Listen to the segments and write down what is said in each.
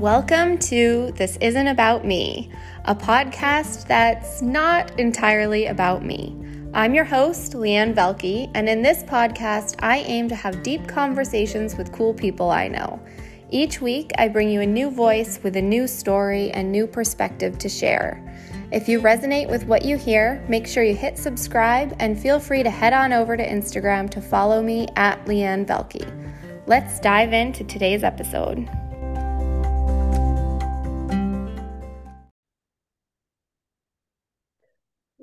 Welcome to This Isn't About Me, a podcast that's not entirely about me. I'm your host, Leanne Velke, and in this podcast, I aim to have deep conversations with cool people I know. Each week, I bring you a new voice with a new story and new perspective to share. If you resonate with what you hear, make sure you hit subscribe and feel free to head on over to Instagram to follow me at Leanne Velke. Let's dive into today's episode.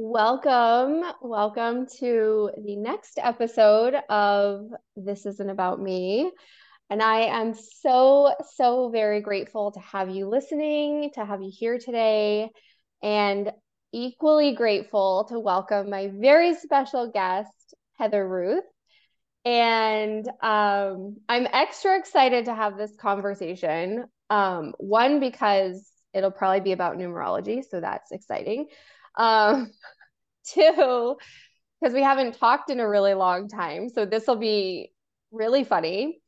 Welcome, welcome to the next episode of This Isn't About Me. And I am so, so very grateful to have you listening, to have you here today, and equally grateful to welcome my very special guest, Heather Ruth. And um, I'm extra excited to have this conversation. Um, one, because it'll probably be about numerology, so that's exciting. Um, two, because we haven't talked in a really long time. So this will be really funny.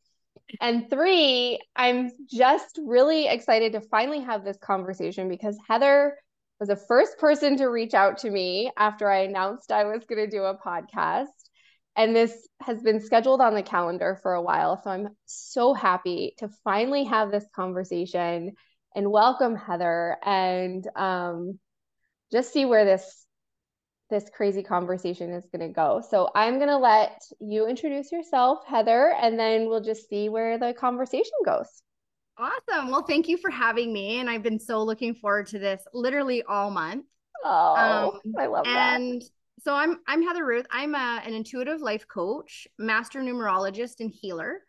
And three, I'm just really excited to finally have this conversation because Heather was the first person to reach out to me after I announced I was going to do a podcast. And this has been scheduled on the calendar for a while. So I'm so happy to finally have this conversation and welcome Heather and um, just see where this this crazy conversation is going to go. So I'm going to let you introduce yourself, Heather, and then we'll just see where the conversation goes. Awesome. Well, thank you for having me. And I've been so looking forward to this literally all month. Oh, um, I love that. And so I'm I'm Heather Ruth. I'm a, an intuitive life coach, master numerologist, and healer.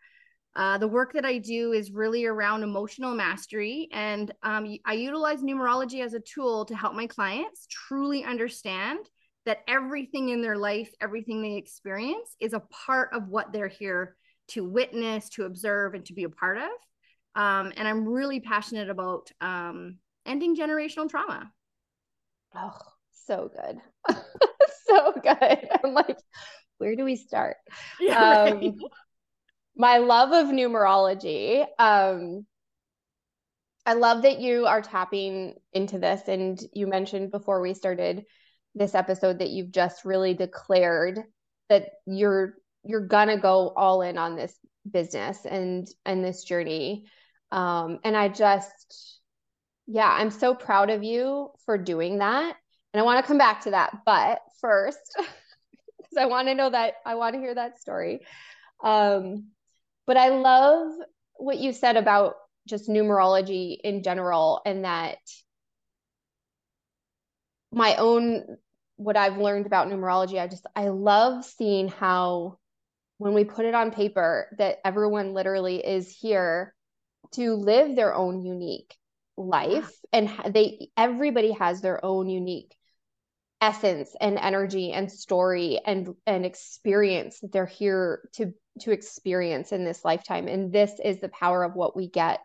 Uh, the work that I do is really around emotional mastery, and um, I utilize numerology as a tool to help my clients truly understand that everything in their life, everything they experience, is a part of what they're here to witness, to observe, and to be a part of. Um, and I'm really passionate about um, ending generational trauma. Oh, so good. so good. I'm like, where do we start? Yeah, um, right my love of numerology. Um, I love that you are tapping into this. And you mentioned before we started this episode that you've just really declared that you're you're gonna go all in on this business and and this journey. Um, and I just, yeah, I'm so proud of you for doing that. And I want to come back to that, but first, because I want to know that I want to hear that story. Um, but I love what you said about just numerology in general and that my own what I've learned about numerology, I just I love seeing how when we put it on paper that everyone literally is here to live their own unique life and they everybody has their own unique essence and energy and story and and experience that they're here to to experience in this lifetime. And this is the power of what we get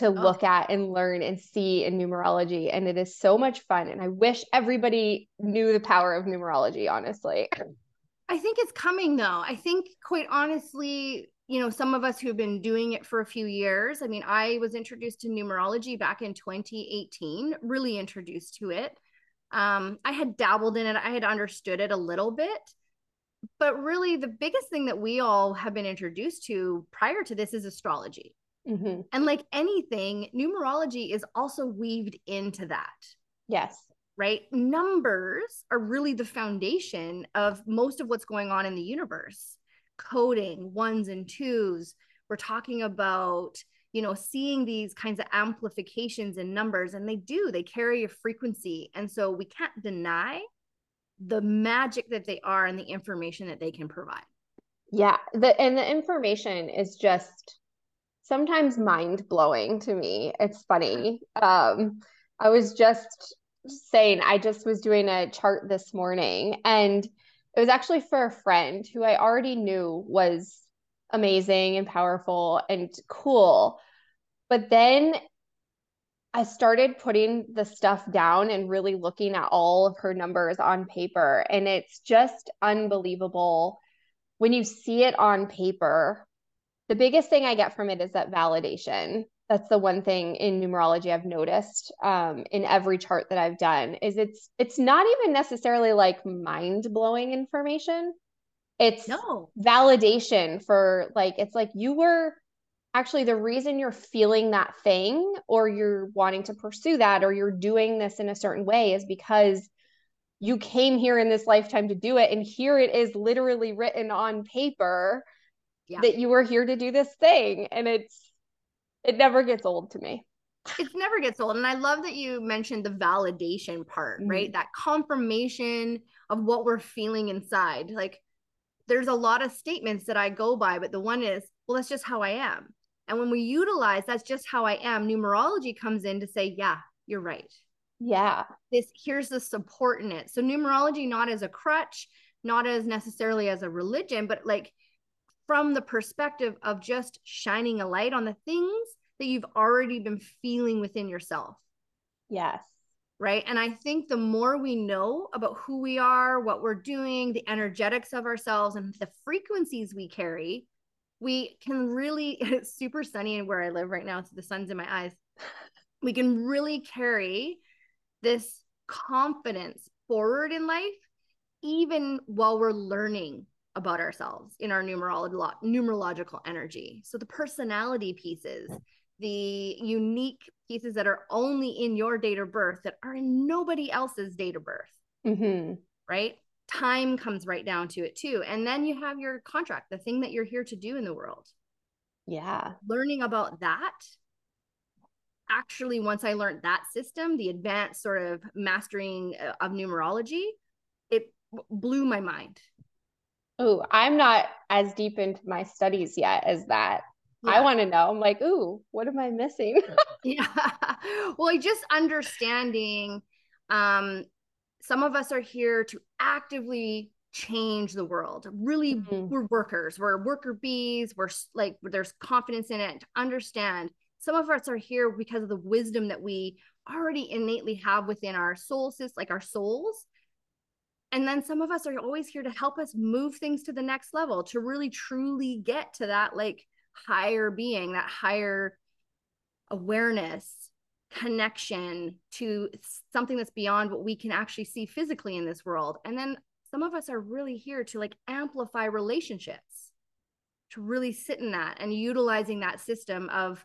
to oh. look at and learn and see in numerology and it is so much fun and i wish everybody knew the power of numerology honestly. I think it's coming though. I think quite honestly you know some of us who've been doing it for a few years i mean i was introduced to numerology back in 2018 really introduced to it. Um, i had dabbled in it. I had understood it a little bit. But really the biggest thing that we all have been introduced to prior to this is astrology mm-hmm. and like anything numerology is also weaved into that. Yes. Right? Numbers are really the foundation of most of what's going on in the universe. Coding ones and twos. We're talking about you know seeing these kinds of amplifications in numbers and they do. They carry a frequency. And so we can't deny the magic that they are and the information that they can provide. Yeah, the and the information is just sometimes mind blowing to me. It's funny. Um, I was just saying I just was doing a chart this morning and it was actually for a friend who I already knew was amazing and powerful and cool. But then I started putting the stuff down and really looking at all of her numbers on paper. And it's just unbelievable when you see it on paper. The biggest thing I get from it is that validation that's the one thing in numerology I've noticed um, in every chart that I've done is it's it's not even necessarily like mind blowing information. It's no validation for like it's like you were actually the reason you're feeling that thing or you're wanting to pursue that or you're doing this in a certain way is because you came here in this lifetime to do it and here it is literally written on paper yeah. that you were here to do this thing and it's it never gets old to me. It never gets old and i love that you mentioned the validation part mm-hmm. right? That confirmation of what we're feeling inside. Like there's a lot of statements that i go by but the one is well that's just how i am. And when we utilize that's just how i am numerology comes in to say yeah you're right. Yeah. This here's the support in it. So numerology not as a crutch not as necessarily as a religion but like from the perspective of just shining a light on the things that you've already been feeling within yourself. Yes. Right? And i think the more we know about who we are what we're doing the energetics of ourselves and the frequencies we carry we can really it's super sunny and where i live right now so the sun's in my eyes. We can really carry this confidence forward in life, even while we're learning about ourselves in our numerolo- numerological energy. So the personality pieces, the unique pieces that are only in your date of birth that are in nobody else's date of birth. Mm-hmm. Right? Time comes right down to it too. And then you have your contract, the thing that you're here to do in the world. Yeah. Learning about that actually once i learned that system the advanced sort of mastering uh, of numerology it blew my mind oh i'm not as deep into my studies yet as that. Yeah. i want to know. I'm like ooh what am i missing? Yeah. Well I just understanding um some of us are here to actively change the world. Really mm-hmm. we're workers. We're worker bees. We're like there's confidence in it to understand. Some of us are here because of the wisdom that we already innately have within our soul like our souls and then some of us are always here to help us move things to the next level to really truly get to that like higher being that higher awareness connection to something that's beyond what we can actually see physically in this world. And then some of us are really here to like amplify relationships to really sit in that and utilizing that system of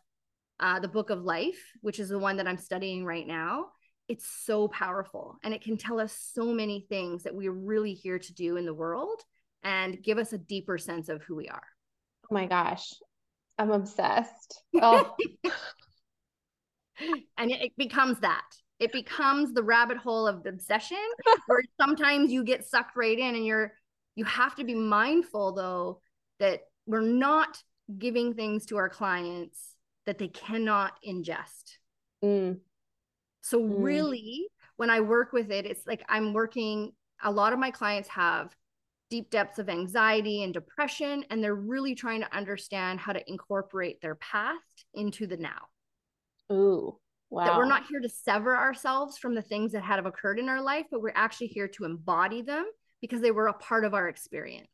uh, the book of life, which is the one that I'm studying right now, it's so powerful and it can tell us so many things that we're really here to do in the world and give us a deeper sense of who we are. Oh my gosh, I'm obsessed. Oh. and it, it becomes that. It becomes the rabbit hole of obsession where sometimes you get sucked right in and you're you have to be mindful though that we're not giving things to our clients that they cannot ingest. Mm. So, mm. really, when I work with it, it's like I'm working, a lot of my clients have deep depths of anxiety and depression, and they're really trying to understand how to incorporate their past into the now. Ooh. Wow. That we're not here to sever ourselves from the things that have occurred in our life, but we're actually here to embody them because they were a part of our experience.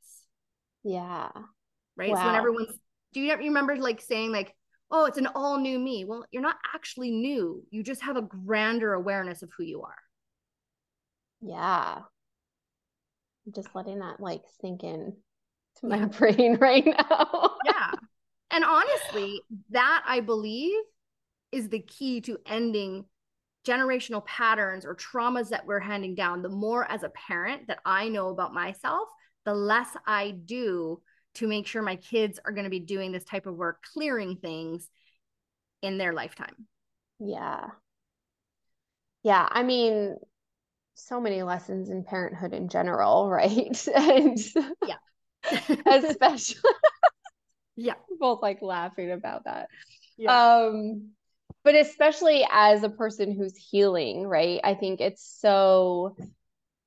Yeah. Right. Wow. So when everyone's, do you remember like saying like, oh, it's an all new me. Well, you're not actually new. You just have a grander awareness of who you are. Yeah. I'm just letting that like sink in to my brain right now. yeah. And honestly, that I believe is the key to ending generational patterns or traumas that we're handing down. The more as a parent that I know about myself, the less I do to make sure my kids are going to be doing this type of work, clearing things in their lifetime. Yeah. Yeah. I mean, so many lessons in parenthood in general, right? and yeah. especially yeah. Both like laughing about that. Yeah. Um, but especially as a person who's healing, right? I think it's so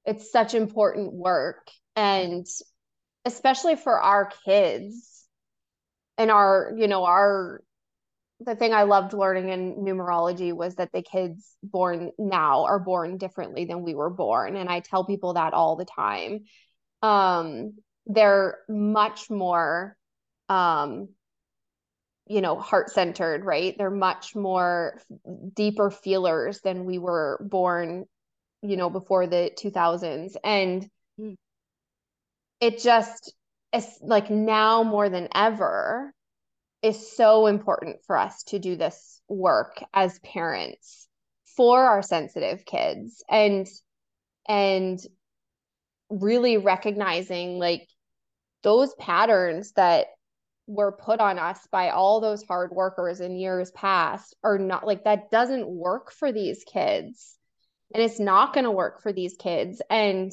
it's such important work. And especially for our kids and our you know our the thing i loved learning in numerology was that the kids born now are born differently than we were born and i tell people that all the time um they're much more um you know, heart centered, right? They're much more deeper feelers than we were born, you know, before the 2000s. And. It just, is like now more than ever is so important for us to do this work as parents for our sensitive kids and and really recognizing like those patterns that were put on us by all those hard workers in years past are not like that doesn't work for these kids. And it's not going to work for these kids. And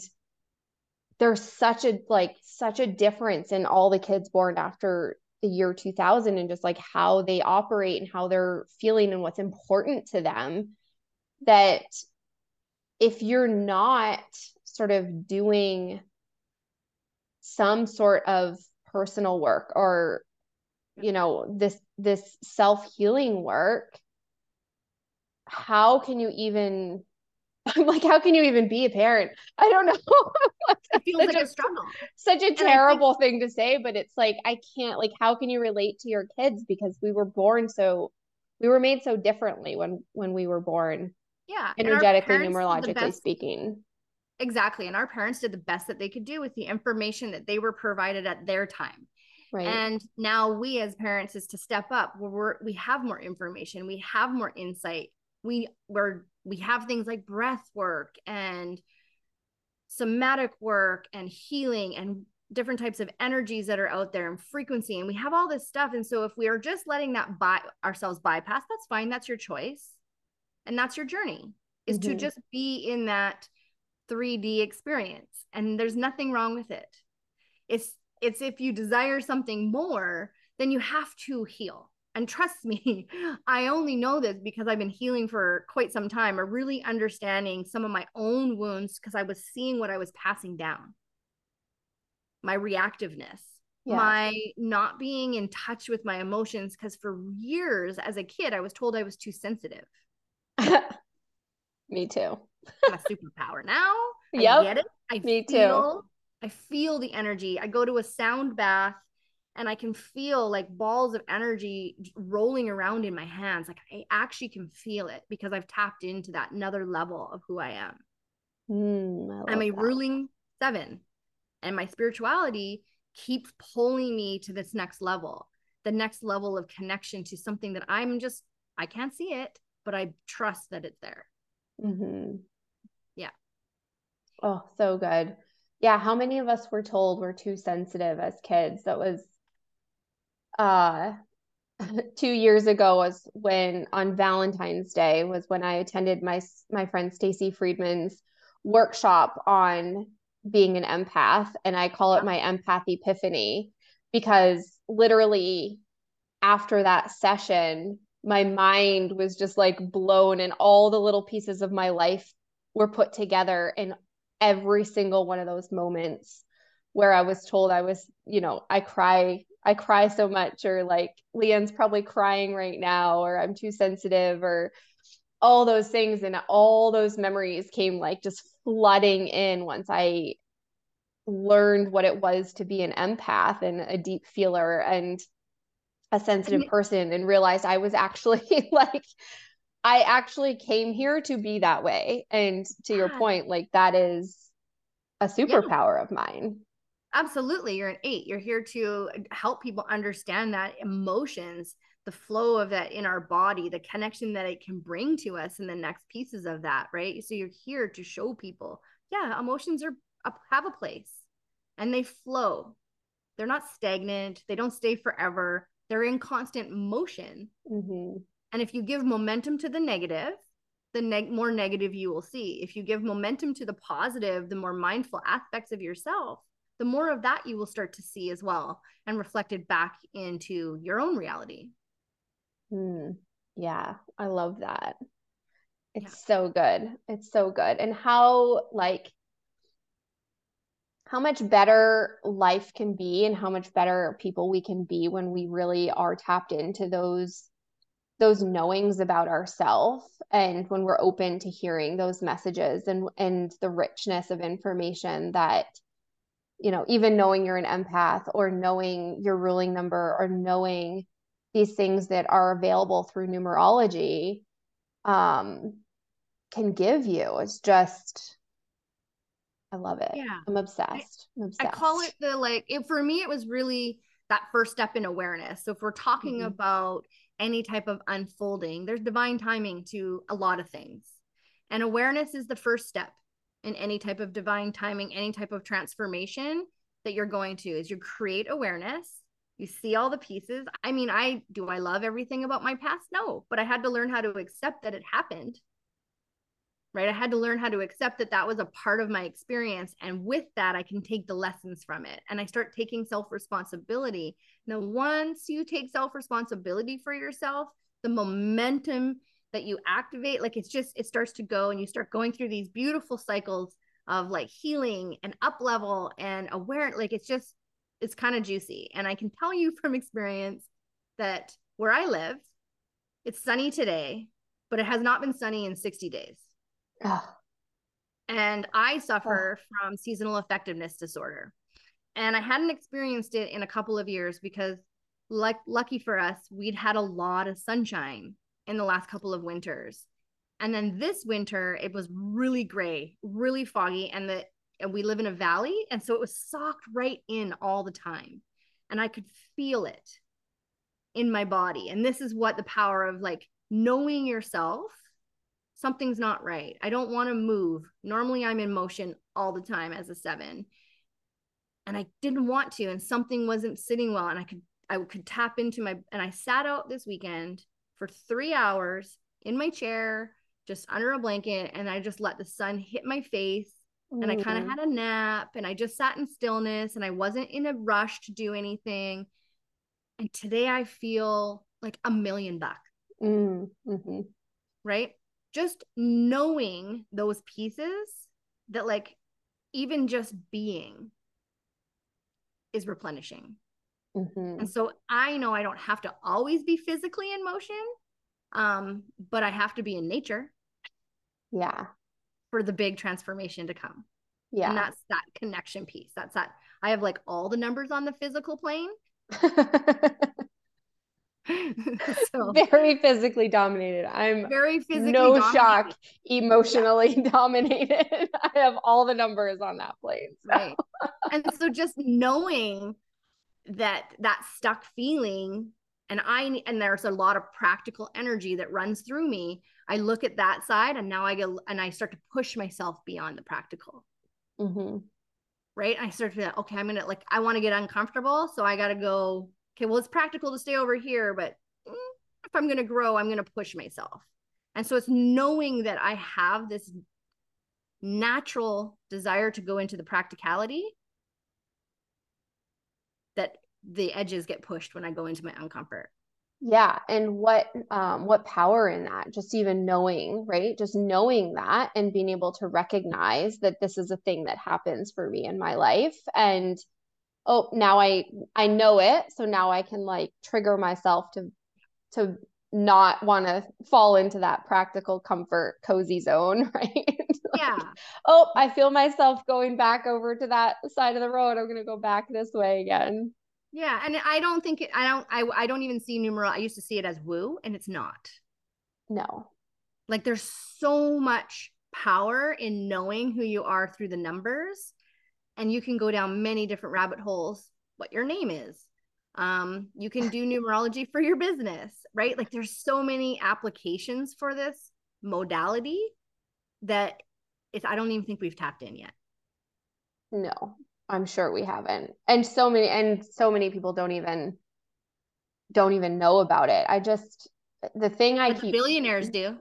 there's such a like such a difference in all the kids born after the year 2000 and just like how they operate and how they're feeling and what's important to them that if you're not sort of doing some sort of personal work or you know this this self-healing work how can you even I'm like, how can you even be a parent? I don't know. it feels like a, a, struggle. Such a terrible think, thing to say, but it's like I can't like how can you relate to your kids because we were born so we were made so differently when when we were born. Yeah. Energetically, numerologically speaking. Exactly. And our parents did the best that they could do with the information that they were provided at their time. Right. And now we as parents is to step up where we're, we have more information, we have more insight. We we're we have things like breath work and somatic work and healing and different types of energies that are out there and frequency and we have all this stuff and so if we are just letting that by ourselves bypass that's fine that's your choice and that's your journey is mm-hmm. to just be in that 3D experience and there's nothing wrong with it. It's it's if you desire something more, then you have to heal. And trust me, I only know this because I've been healing for quite some time or really understanding some of my own wounds because I was seeing what I was passing down. My reactiveness, yeah. my not being in touch with my emotions because for years as a kid I was told I was too sensitive. Me too. A superpower now. Yeah, I get it. I Me feel, too. I feel the energy. I go to a sound bath and I can feel like balls of energy rolling around in my hands. Like I actually can feel it because I've tapped into that another level of who I am. Mm, I I'm a that. ruling seven, and my spirituality keeps pulling me to this next level, the next level of connection to something that I'm just, I can't see it, but I trust that it's there. Mm-hmm. Yeah. Oh, so good. Yeah. How many of us were told we're too sensitive as kids? That was uh two years ago was when on Valentine's Day was when I attended my my friend Stacy Friedman's workshop on being an empath and I call it my empath epiphany because literally after that session my mind was just like blown and all the little pieces of my life were put together in every single one of those moments where I was told I was, you know, I cry, I cry so much, or like Leanne's probably crying right now, or I'm too sensitive, or all those things. And all those memories came like just flooding in once I learned what it was to be an empath and a deep feeler. And a sensitive person and realized I was actually like I actually came here to be that way. And to your point, like that is a superpower yeah. of mine. Absolutely. You're an eight. You're here to help people understand that emotions, the flow of that in our body, the connection that it can bring to us, and the next pieces of that, right? So you're here to show people, yeah, emotions are have a place and they flow. They're not stagnant, they don't stay forever they're in constant motion. Mm-hmm. And if you give momentum to the negative, the neg- more negative you will see. If you give momentum to the positive, the more mindful aspects of yourself, the more of that you will start to see as well and reflected back into your own reality. Mm, yeah, I love that. It's yeah. so good. It's so good. And how, like, how much better life can be and how much better people we can be when we really are tapped into those those knowings about ourselves and when we're open to hearing those messages and and the richness of information that you know even knowing you're an empath or knowing your ruling number or knowing these things that are available through numerology um, can give you. It's just, I love it. Yeah. I'm obsessed. I'm obsessed. I call it the like, it, for me, it was really that first step in awareness. So if we're talking mm-hmm. about any type of unfolding, there's divine timing to a lot of things. And awareness is the first step in any type of divine timing, any type of transformation that you're going to is you create awareness you see all the pieces. I mean i do i love everything about my past? No but i had to learn how to accept that it happened right? I had to learn how to accept that that was a part of my experience and with that i can take the lessons from it. And i start taking self responsibility now once you take self responsibility for yourself the momentum that you activate like it's just it starts to go and you start going through these beautiful cycles of like healing and up level and aware like it's just it's kind of juicy and i can tell you from experience that where i live it's sunny today but it has not been sunny in 60 days oh. and i suffer oh. from seasonal affectiveness disorder and i hadn't experienced it in a couple of years because like lucky for us we'd had a lot of sunshine in the last couple of winters and then this winter, it was really gray, really foggy, and the and we live in a valley, and so it was socked right in all the time, and I could feel it in my body. And this is what the power of like knowing yourself. Something's not right. I don't want to move. Normally, I'm in motion all the time as a seven, and I didn't want to, and something wasn't sitting well, and I could I could tap into my and I sat out this weekend for three hours in my chair just under a blanket and I just let the sun hit my face mm. and I kind of had a nap and I just sat in stillness and I wasn't in a rush to do anything. And today I feel like a million bucks. Mm. Mm-hmm. Right? Just knowing those pieces that, like, even just being is replenishing. Mm-hmm. And so I know I don't have to always be physically in motion um but i have to be in nature. Yeah. For the big transformation to come. Yeah. and that's that connection piece. That's that i have like all the numbers on the physical plane. So very physically dominated. I'm very physically no dominated. shock emotionally yeah. dominated. I have all the numbers on that plane so. right. And so just knowing that that stuck feeling and i and there's a lot of practical energy that runs through me. I look at that side and now i go and i start to push myself beyond the practical. Mm-hmm. right? I start to okay i'm gonna like i want to get uncomfortable so i gotta go okay well it's practical to stay over here but mm, if i'm gonna grow i'm gonna push myself. And so it's knowing that i have this natural desire to go into the practicality the edges get pushed when I go into my uncomfort. Yeah, and what um what power in that? Just even knowing, right? Just knowing that and being able to recognize that this is a thing that happens for me in my life. And oh, now I I know it, so now I can like trigger myself to to not want to fall into that practical comfort cozy zone right? Yeah. oh i feel myself going back over to that side of the road. I'm going to go back this way again yeah, and I don't think it, I don't I I don't even see numeral. I used to see it as woo, and it's not. No. Like there's so much power in knowing who you are through the numbers, and you can go down many different rabbit holes. What your name is. Um, you can do numerology for your business, right? Like there's so many applications for this modality that it's I don't even think we've tapped in yet. No, I'm sure we haven't. And so many and so many people don't even don't even know about it. I just the thing I keep billionaires do.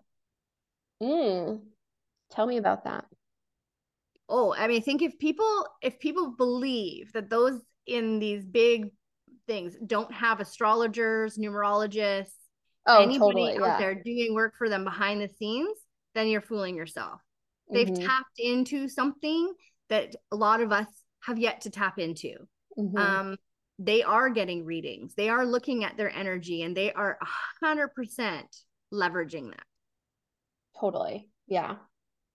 Mm, tell me about that. Oh, I mean, think if people if people believe that those in these big things don't have astrologers, numerologists, oh, anybody totally, out yeah. there doing work for them behind the scenes, then you're fooling yourself. They've mm-hmm. tapped into something that a lot of us have yet to tap into. Mm-hmm. Um, they are getting readings, they are looking at their energy, and they are 100% leveraging that. Totally. Yeah.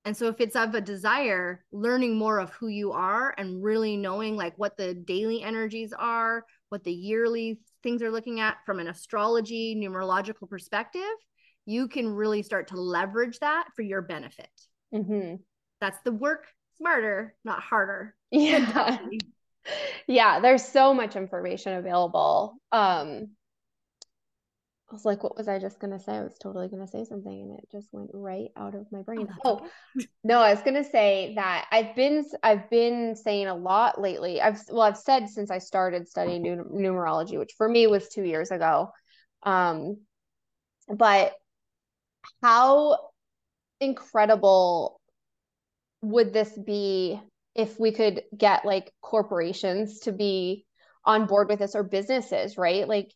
And so, if it's of a desire, learning more of who you are and really knowing like what the daily energies are, what the yearly things are looking at from an astrology, numerological perspective, you can really start to leverage that for your benefit. Mm-hmm. That's the work smarter, not harder. Yeah. yeah, there's so much information available. Um, I was like, what was I just gonna say? I was totally gonna say something and it just went right out of my brain. Oh, oh no, I was gonna say that I've been I've been saying a lot lately. I've well, I've said since I started studying numerology, which for me was two years ago. Um, but how incredible would this be if we could get like corporations to be on board with this or businesses, right? Like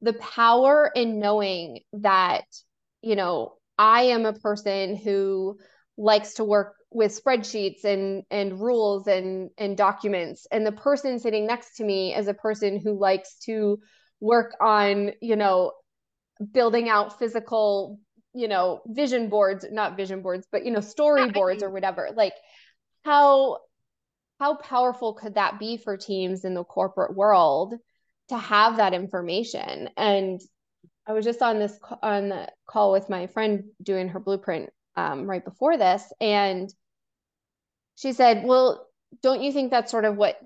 the power in knowing that, you know, I am a person who likes to work with spreadsheets and and rules and and documents and the person sitting next to me is a person who likes to work on you know building out physical you know vision boards not vision boards but you know storyboards or whatever like how how powerful could that be for teams in the corporate world to have that information? And i was just on this on the call with my friend doing her blueprint um, right before this and she said well don't you think that's sort of what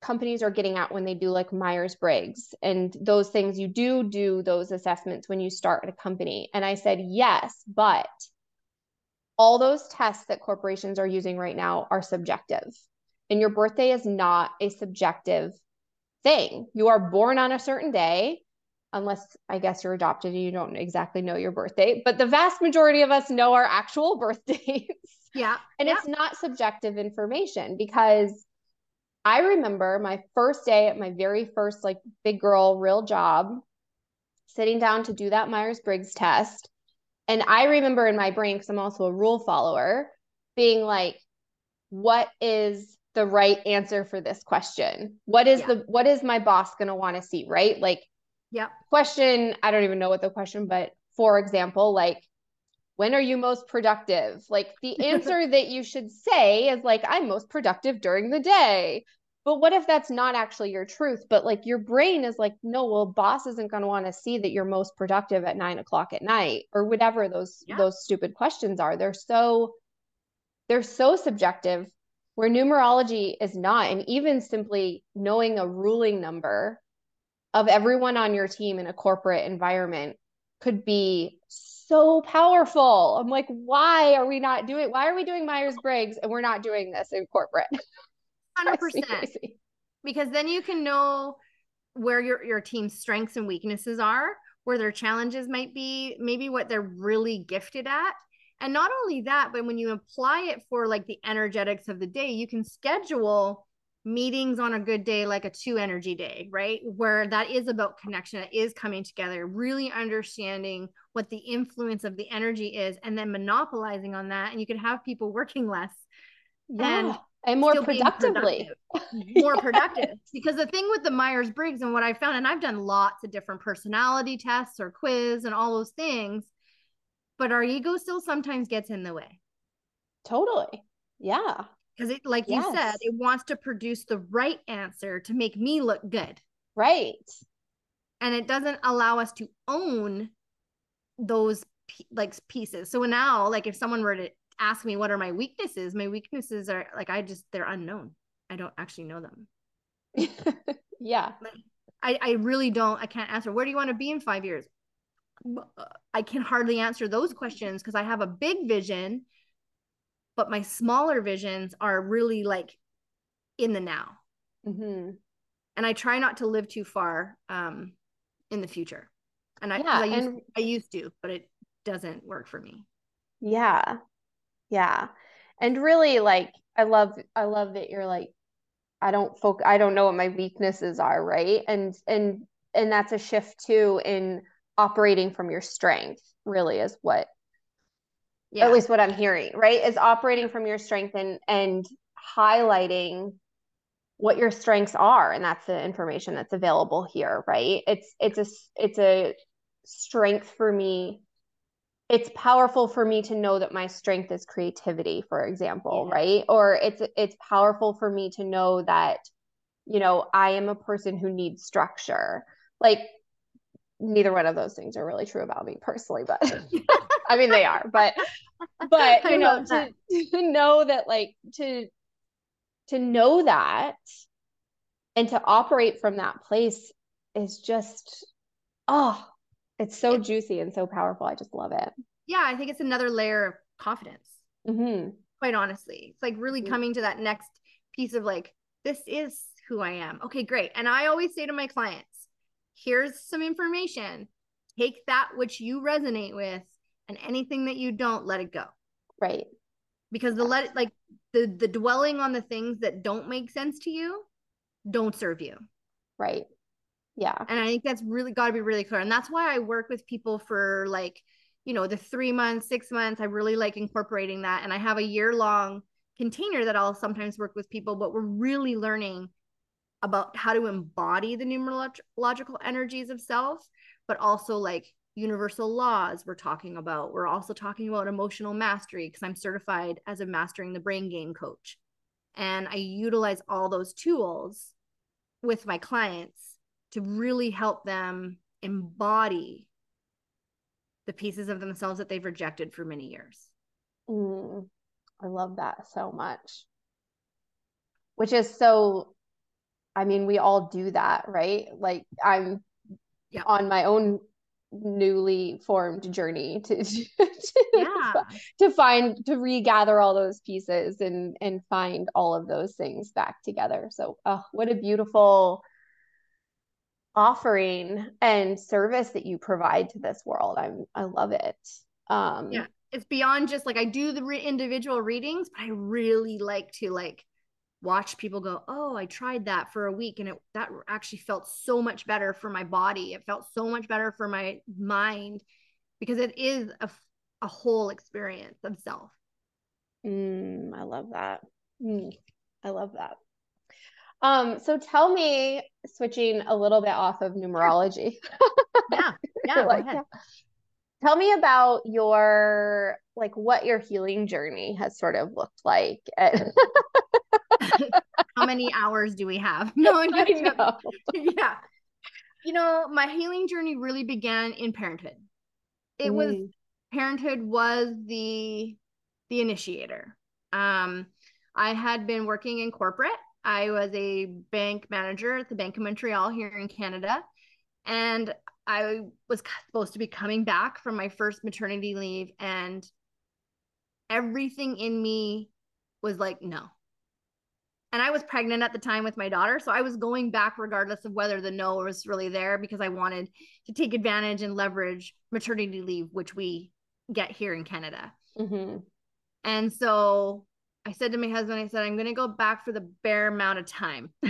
companies are getting at when they do like myers-briggs and those things? You do do those assessments when you start a company. And i said yes but all those tests that corporations are using right now are subjective and your birthday is not a subjective thing. You are born on a certain day, unless I guess you're adopted and you don't exactly know your birthday, but the vast majority of us know our actual birthdays. Yeah. and yeah. it's not subjective information because I remember my first day at my very first like big girl real job, sitting down to do that Myers Briggs test. And I remember in my brain, because I'm also a rule follower, being like, what is the right answer for this question. What is yeah. the what is my boss going to want to see right? Like yeah question i don't even know what the question but for example like when are you most productive? Like the answer that you should say is like i'm most productive during the day. But what if that's not actually your truth but like your brain is like no well boss isn't going to want to see that you're most productive at nine o'clock at night or whatever those yeah. those stupid questions are. They're so they're so subjective where numerology is not. And even simply knowing a ruling number of everyone on your team in a corporate environment could be so powerful. I'm like, why are we not doing why are we doing Myers Briggs and we're not doing this in corporate? 100%. because then you can know where your your team's strengths and weaknesses are, where their challenges might be, maybe what they're really gifted at, and not only that, but when you apply it for like the energetics of the day, you can schedule meetings on a good day, like a two energy day, right? Where that is about connection, it is coming together, really understanding what the influence of the energy is, and then monopolizing on that. And you can have people working less. Yeah. And and more productively productive, more productive because the thing with the myers-briggs and what i found and i've done lots of different personality tests or quiz and all those things but our ego still sometimes gets in the way. Totally. Yeah. Because it, like yes. you said, it wants to produce the right answer to make me look good. Right. And it doesn't allow us to own those like pieces. So now, like if someone were to ask me what are my weaknesses, my weaknesses are like I just they're unknown. I don't actually know them. yeah. I, I really don't. I can't answer. Where do you want to be in five years? I can hardly answer those questions because I have a big vision, but my smaller visions are really like in the now. Mm-hmm. And I try not to live too far um, in the future. And I, yeah, I, used, and, I used to, but it doesn't work for me. Yeah. Yeah. And really like I love I love that you're like I don't folk I don't know what my weaknesses are, right? And and and that's a shift too in operating from your strength really is what yeah. at least what i'm hearing right? Is operating from your strength and and highlighting what your strengths are and that's the information that's available here right? It's it's a it's a strength for me. It's powerful for me to know that my strength is creativity for example yeah. right? Or it's it's powerful for me to know that you know i am a person who needs structure. Like neither one of those things are really true about me personally, but I mean they are, but but you know to, to know that like to to know that and to operate from that place is just oh it's so juicy and so powerful. I just love it. Yeah i think it's another layer of confidence mm-hmm. quite honestly. It's like really mm-hmm. coming to that next piece of like this is who i am. Okay great. And i always say to my clients here's some information. Take that which you resonate with and anything that you don't let it go. Right. Because the let like the the dwelling on the things that don't make sense to you don't serve you. Right. Yeah. And i think that's really got to be really clear. And that's why i work with people for like you know the three months six months. I really like incorporating that. And i have a year long container that i'll sometimes work with people but we're really learning about how to embody the numerological energies of self but also like universal laws we're talking about we're also talking about emotional mastery because i'm certified as a mastering the brain game coach and i utilize all those tools with my clients to really help them embody the pieces of themselves that they've rejected for many years. Mm, I love that so much. Which is so, I mean, we all do that, right? Like, I'm yeah. on my own newly formed journey to to, yeah. to find to regather all those pieces and and find all of those things back together so oh what a beautiful offering and service that you provide to this world i'm i love it um yeah it's beyond just like i do the re- individual readings but i really like to like watch people go, "Oh, I tried that for a week and it that actually felt so much better for my body. It felt so much better for my mind because it is a a whole experience of self." Mm, I love that. Mm, I love that. Um, so tell me, switching a little bit off of numerology. yeah, yeah, like, yeah. Tell me about your like what your healing journey has sort of looked like. How many hours do we have? No, I know. yeah. You know, my healing journey really began in parenthood. It mm. was parenthood was the the initiator. Um, I had been working in corporate. I was a bank manager at the Bank of Montreal here in Canada. And I was supposed to be coming back from my first maternity leave, and everything in me was like, no, and I was pregnant at the time with my daughter. So I was going back regardless of whether the no was really there because I wanted to take advantage and leverage maternity leave, which we get here in Canada. Mm-hmm. And so I said to my husband, I said, I'm going to go back for the bare amount of time.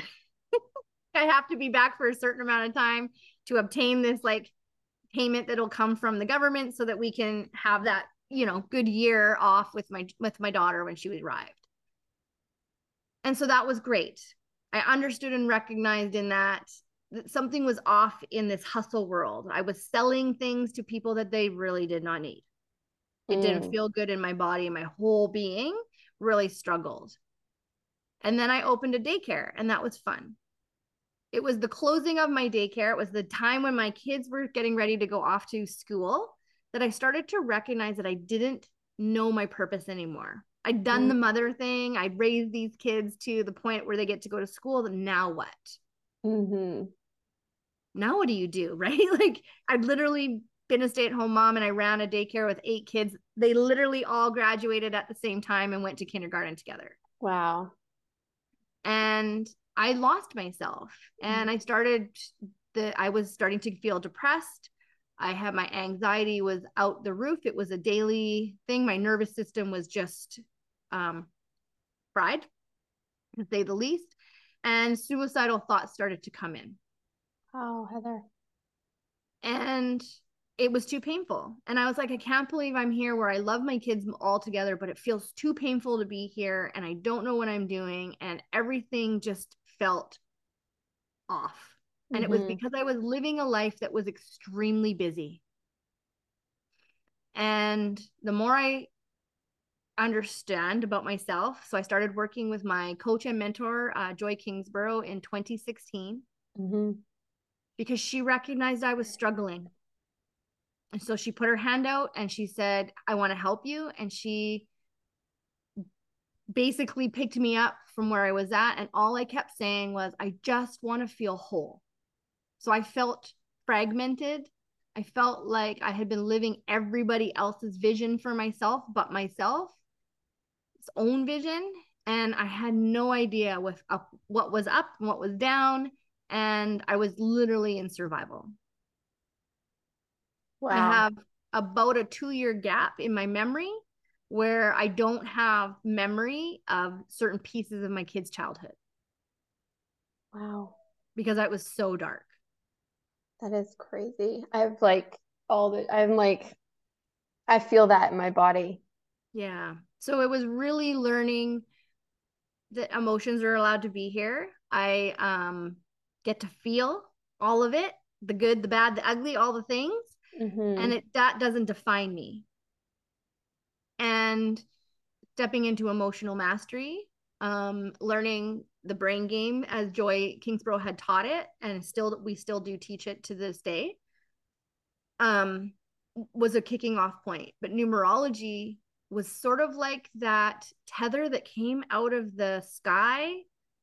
I have to be back for a certain amount of time to obtain this like payment that'll come from the government so that we can have that, you know, good year off with my with my daughter when she arrived. And so that was great. I understood and recognized in that that something was off in this hustle world. I was selling things to people that they really did not need. It mm. didn't feel good in my body, and my whole being really struggled. And then I opened a daycare, and that was fun. It was the closing of my daycare. It was the time when my kids were getting ready to go off to school that I started to recognize that I didn't know my purpose anymore. I'd done mm-hmm. the mother thing. I'd raised these kids to the point where they get to go to school. Now what? Mm-hmm. Now what do you do? Right? Like I'd literally been a stay-at-home mom and I ran a daycare with eight kids. They literally all graduated at the same time and went to kindergarten together. Wow. And I lost myself and mm-hmm. I started the I was starting to feel depressed. I had my anxiety was out the roof. It was a daily thing. My nervous system was just um, fried, to say the least. And suicidal thoughts started to come in. Oh, Heather. And it was too painful. And I was like, I can't believe I'm here where I love my kids all together, but it feels too painful to be here. And I don't know what I'm doing. And everything just felt off. And mm-hmm. it was mm-hmm. because I was living a life that was extremely busy. And the more I understand about myself. So I started working with my coach and mentor, uh, Joy Kingsborough, in 2016. Mm-hmm. because she recognized I was struggling. And so she put her hand out and she said, I want to help you. And she basically picked me up from where I was at. And all I kept saying was, I just want to feel whole. So I felt fragmented. I felt like I had been living everybody else's vision for myself, but myself, own vision. And I had no idea with up, what was up and what was down. And I was literally in survival. Wow. I have about a two year gap in my memory where I don't have memory of certain pieces of my kid's childhood. Wow. Because I was so dark. That is crazy. I have like all the, I'm like, I feel that in my body. Yeah. So it was really learning that emotions are allowed to be here. I um get to feel all of it, the good, the bad, the ugly, all the things mm-hmm. and it that doesn't define me and stepping into emotional mastery um, learning the brain game as joy kingsborough had taught it and still we still do teach it to this day um, was a kicking off point but numerology was sort of like that tether that came out of the sky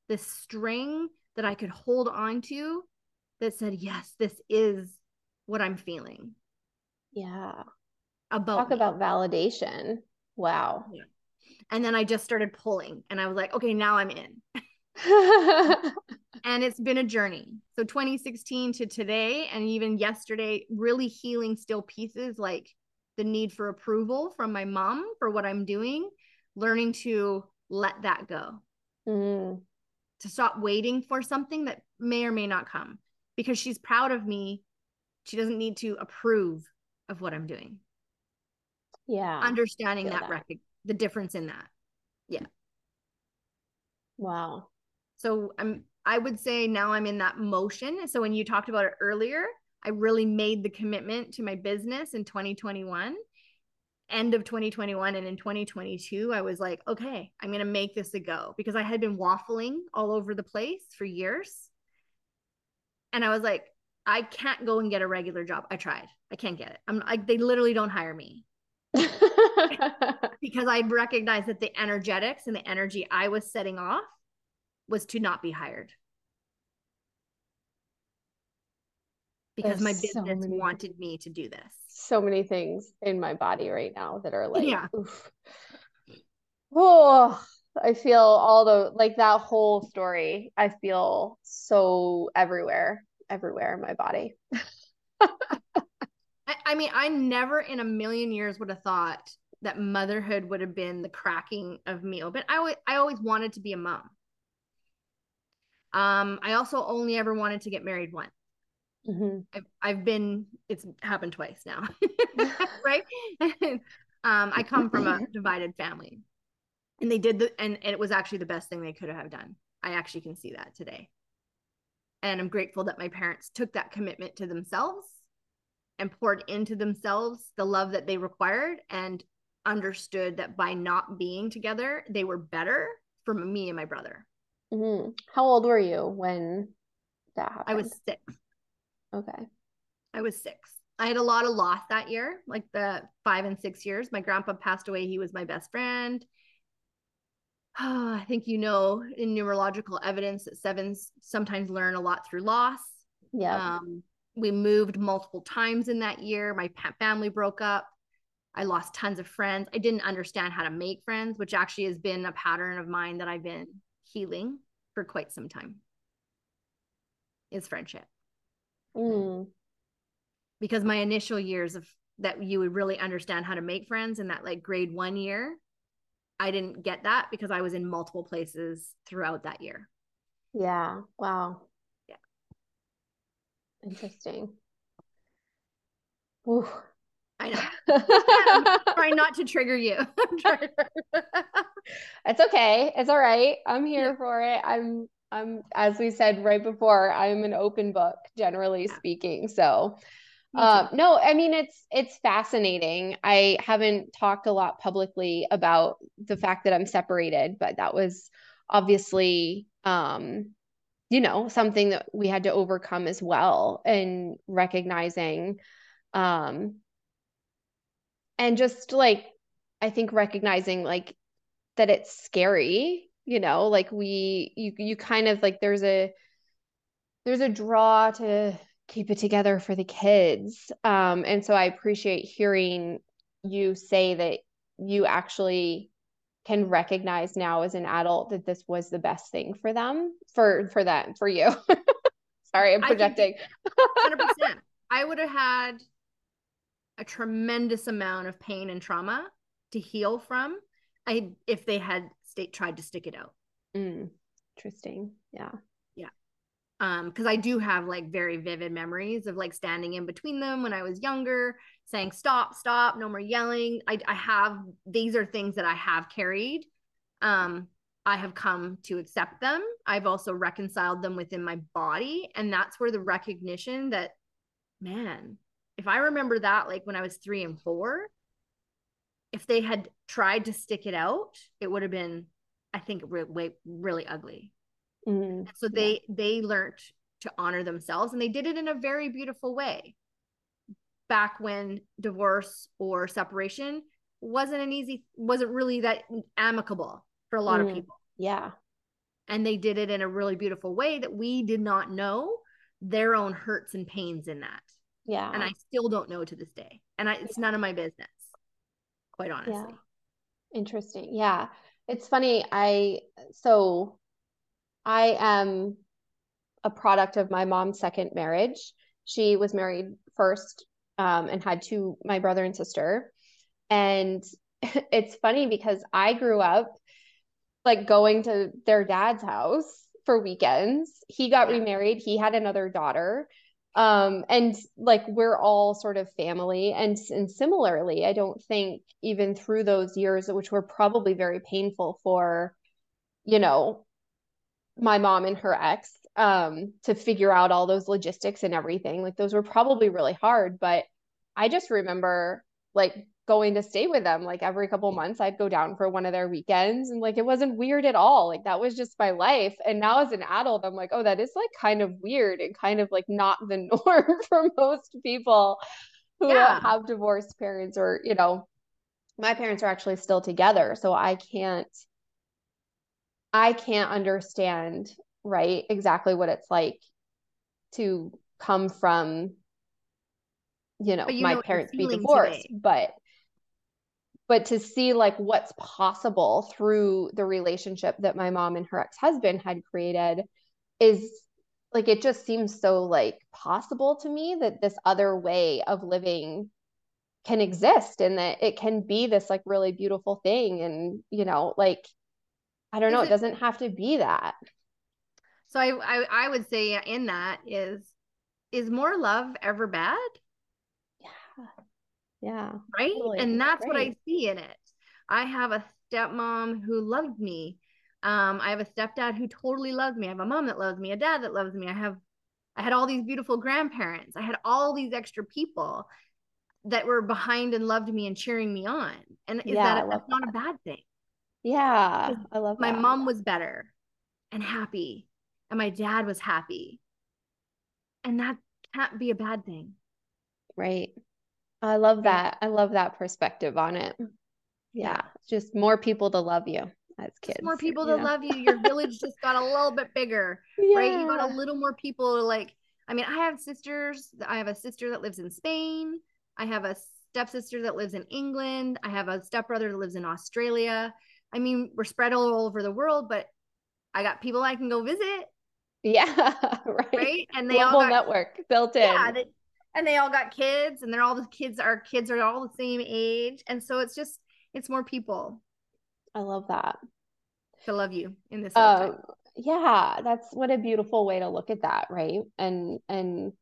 this string that i could hold on to that said yes this is what i'm feeling yeah. About talk me. about validation. Wow. Yeah. And then I just started pulling and I was like, okay, now I'm in. and it's been a journey. So 2016 to today, and even yesterday, really healing still pieces like the need for approval from my mom for what I'm doing, learning to let that go. Mm. To stop waiting for something that may or may not come because she's proud of me. She doesn't need to approve of what I'm doing. Yeah. Understanding that, that. Rec- the difference in that. Yeah. Wow. So I'm I would say now I'm in that motion. So when you talked about it earlier, I really made the commitment to my business in 2021, end of 2021 and in 2022 I was like, okay, I'm going to make this a go because I had been waffling all over the place for years. And I was like, I can't go and get a regular job. I tried. I can't get it. I'm like they literally don't hire me. because I recognized that the energetics and the energy I was setting off was to not be hired. Because There's my business so wanted me to do this. So many things in my body right now that are like, yeah. Oof. Oh, I feel all the like that whole story. I feel so everywhere everywhere in my body. I, I mean, I never in a million years would have thought that motherhood would have been the cracking of me open. I always, I always wanted to be a mom. Um, I also only ever wanted to get married once. Mm-hmm. I've, I've been, it's happened twice now, right? um, I come from a divided family, and they did the, and, and it was actually the best thing they could have done. I actually can see that today. And I'm grateful that my parents took that commitment to themselves and poured into themselves the love that they required and understood that by not being together, they were better for me and my brother. Mm-hmm. How old were you when that happened? I was six. Okay. I was six. I had a lot of loss that year, like the five and six years. My grandpa passed away. He was my best friend. Oh, I think you know in numerological evidence that sevens sometimes learn a lot through loss. Yeah. Um, we moved multiple times in that year. My family broke up. I lost tons of friends. I didn't understand how to make friends, which actually has been a pattern of mine that I've been healing for quite some time. Is friendship. Mm. Because my initial years of that you would really understand how to make friends in that like grade one year I didn't get that because I was in multiple places throughout that year. Yeah. Wow. Yeah. Interesting. Ooh. I know. I'm trying not to trigger you. it's okay. It's all right. I'm here yeah. for it. I'm I'm as we said right before, I'm an open book, generally speaking. So uh, no, I mean it's it's fascinating. I haven't talked a lot publicly about the fact that I'm separated, but that was obviously um, you know, something that we had to overcome as well and recognizing um and just like I think recognizing like that it's scary, you know, like we you you kind of like there's a there's a draw to keep it together for the kids. Um and so I appreciate hearing you say that you actually can recognize now as an adult that this was the best thing for them for for them for you. Sorry i'm projecting. 100% i would have had a tremendous amount of pain and trauma to heal from. I if they had state tried to stick it out. Mm, interesting. Yeah. Yeah. Um because i do have like very vivid memories of like standing in between them when i was younger saying stop stop no more yelling. I, I have these are things that i have carried. Um i have come to accept them. I've also reconciled them within my body and that's where the recognition that man if i remember that like when i was three and four if they had tried to stick it out it would have been i think really, really ugly. Mm, so they yeah. they learned to honor themselves and they did it in a very beautiful way. Back when divorce or separation wasn't an easy wasn't really that amicable for a lot mm, of people. Yeah. And they did it in a really beautiful way that we did not know their own hurts and pains in that. Yeah. And i still don't know to this day. And I, it's none of my business quite honestly yeah. interesting yeah it's funny i so i am a product of my mom's second marriage she was married first um, and had two, my brother and sister. And it's funny because I grew up like going to their dad's house for weekends. He got yeah. remarried, he had another daughter. Um, and like we're all sort of family. And, and similarly, I don't think even through those years, which were probably very painful for, you know, my mom and her ex um to figure out all those logistics and everything like those were probably really hard but i just remember like going to stay with them like every couple months i'd go down for one of their weekends and like it wasn't weird at all. Like that was just my life. And now as an adult i'm like oh that is like kind of weird and kind of like not the norm for most people who yeah. have divorced parents or you know my parents are actually still together so i can't i can't understand right exactly what it's like to come from you know you my know parents be divorced today. but but to see like what's possible through the relationship that my mom and her ex-husband had created is like it just seems so like possible to me that this other way of living can exist and that it can be this like really beautiful thing and you know like i don't is know it, it doesn't have to be that so I, I I would say in that is is more love ever bad? Yeah. Right? Totally. And that's what I see in it. I have a stepmom who loved me. Um, I have a stepdad who totally loves me. I have a mom that loves me, a dad that loves me. I have I had all these beautiful grandparents. I had all these extra people that were behind and loved me and cheering me on. And is yeah, that that's that. not a bad thing? Yeah. I love my that. mom was better and happy and my dad was happy. And that can't be a bad thing. Right. I love that. I love that perspective on it. Yeah. Just more people to love you as kids. Just more people to know? love you. Your village just got a little bit bigger, yeah. right? You got a little more people like, I mean, I have sisters. I have a sister that lives in Spain. I have a stepsister that lives in England. I have a stepbrother that lives in Australia. I mean, we're spread all over the world, but I got people I can go visit. Yeah, right. Right. And they Global all got, network built in. Yeah, they, and they all got kids, and they're all the kids. Our kids are all the same age, and so it's just it's more people. I love that. To love you in this. Uh, yeah, that's what a beautiful way to look at that, right? And and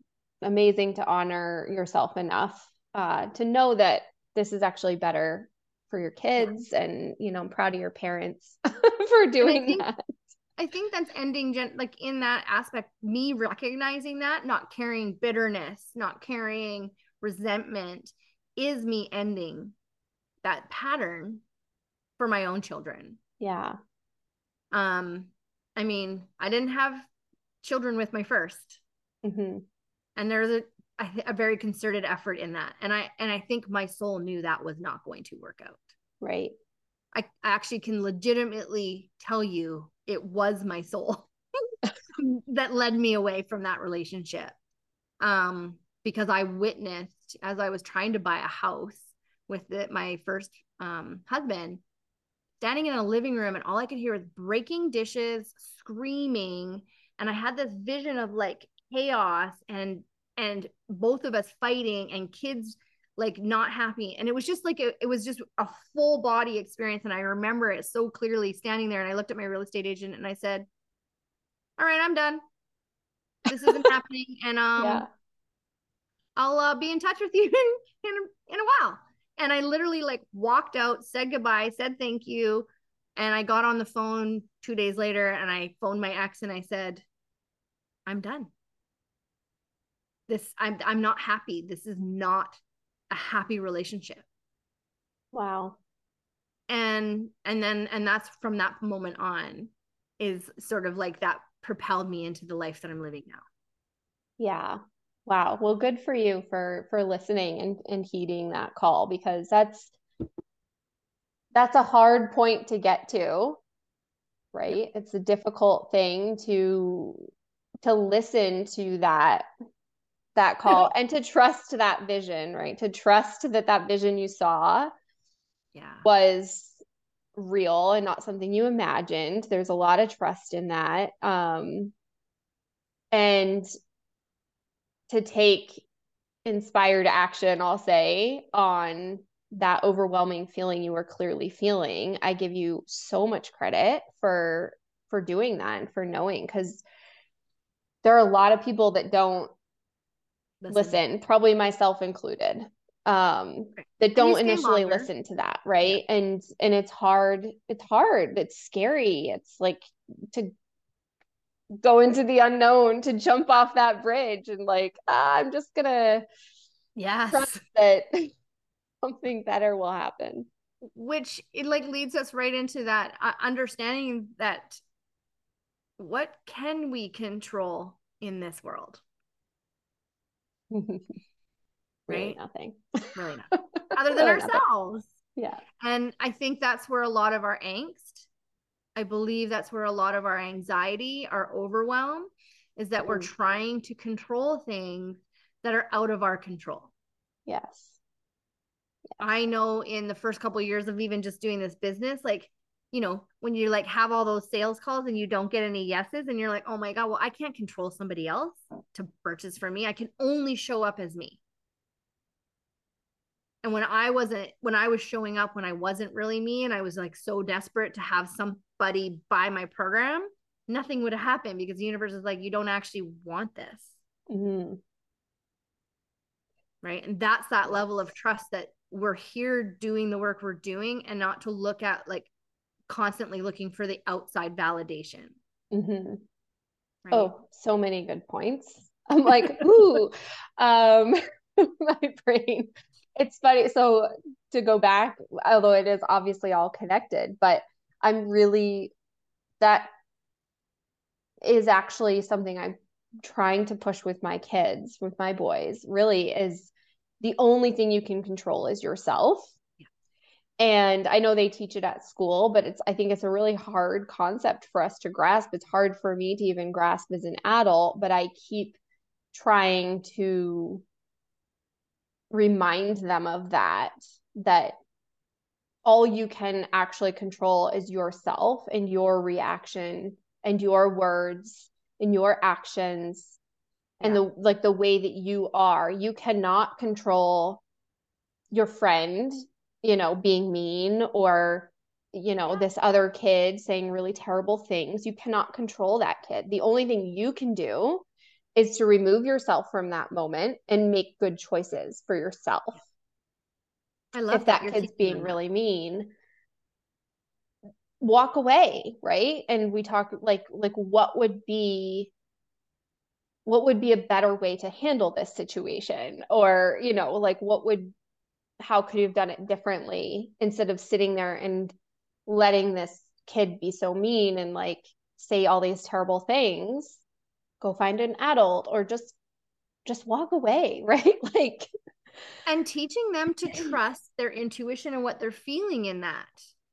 amazing to honor yourself enough uh, to know that this is actually better for your kids, and you know, I'm proud of your parents for doing think, that. I think that's ending gen- like in that aspect, me recognizing that, not carrying bitterness, not carrying resentment is me ending that pattern for my own children. Yeah. Um, I mean, I didn't have children with my 1st mm-hmm. and there's a a very concerted effort in that and i and i think my soul knew that was not going to work out right i actually can legitimately tell you it was my soul that led me away from that relationship. Um because i witnessed as i was trying to buy a house with the, my first um husband standing in a living room and all I could hear was breaking dishes, screaming, and I had this vision of like chaos and and both of us fighting and kids like not happy and it was just like a, it was just a full body experience and I remember it so clearly standing there and I looked at my real estate agent and I said all right I'm done this isn't happening and um yeah. I'll uh, be in touch with you in, in, in a while and I literally like walked out, said goodbye, said thank you. And I got on the phone two days later and I phoned my ex and I said, I'm done. This I'm I'm not happy. This is not a happy relationship. Wow. And and then and that's from that moment on is sort of like that propelled me into the life that I'm living now. Yeah. Wow. Well, good for you for for listening and and heeding that call because that's that's a hard point to get to. Right? It's a difficult thing to to listen to that that call and to trust that vision, right? To trust that that vision you saw yeah was real and not something you imagined. There's a lot of trust in that. Um and to take inspired action, I'll say, on that overwhelming feeling you were clearly feeling. I give you so much credit for for doing that and for knowing cuz there are a lot of people that don't listen, listen probably myself included. Um that don't initially listen to that, right? Yeah. And and it's hard. It's hard. It's scary. It's like to go into the unknown to jump off that bridge and like ah, i'm just gonna yes trust that something better will happen which it like leads us right into that uh, understanding that what can we control in this world really right nothing really not other than really ourselves nothing. yeah and i think that's where a lot of our angst I believe that's where a lot of our anxiety, our overwhelm is that we're mm. trying to control things that are out of our control. Yes. yes. I know in the first couple of years of even just doing this business, like, you know, when you like have all those sales calls and you don't get any yeses and you're like, oh my God, well, I can't control somebody else to purchase for me. I can only show up as me. And when I wasn't, when I was showing up, when I wasn't really me and I was like so desperate to have somebody buy my program, nothing would have happened because the universe is like, you don't actually want this. Mm-hmm. Right. And that's that level of trust that we're here doing the work we're doing and not to look at like constantly looking for the outside validation. Mm-hmm. Right? Oh, so many good points. I'm like, ooh, um, my brain. It's funny. So to go back, although it is obviously all connected, but I'm really that is actually something I'm trying to push with my kids, with my boys, really is the only thing you can control is yourself. And I know they teach it at school, but it's I think it's a really hard concept for us to grasp. It's hard for me to even grasp as an adult, but I keep trying to remind them of that that all you can actually control is yourself and your reaction and your words and your actions yeah. and the like the way that you are you cannot control your friend you know being mean or you know this other kid saying really terrible things you cannot control that kid. The only thing you can do is to remove yourself from that moment and make good choices for yourself. I love if that, that kid's being really mean walk away right? And we talk like like what would be what would be a better way to handle this situation? Or you know like what would how could you have done it differently instead of sitting there and letting this kid be so mean and like say all these terrible things go find an adult or just just walk away, right? Like and teaching them to trust their intuition and what they're feeling in that.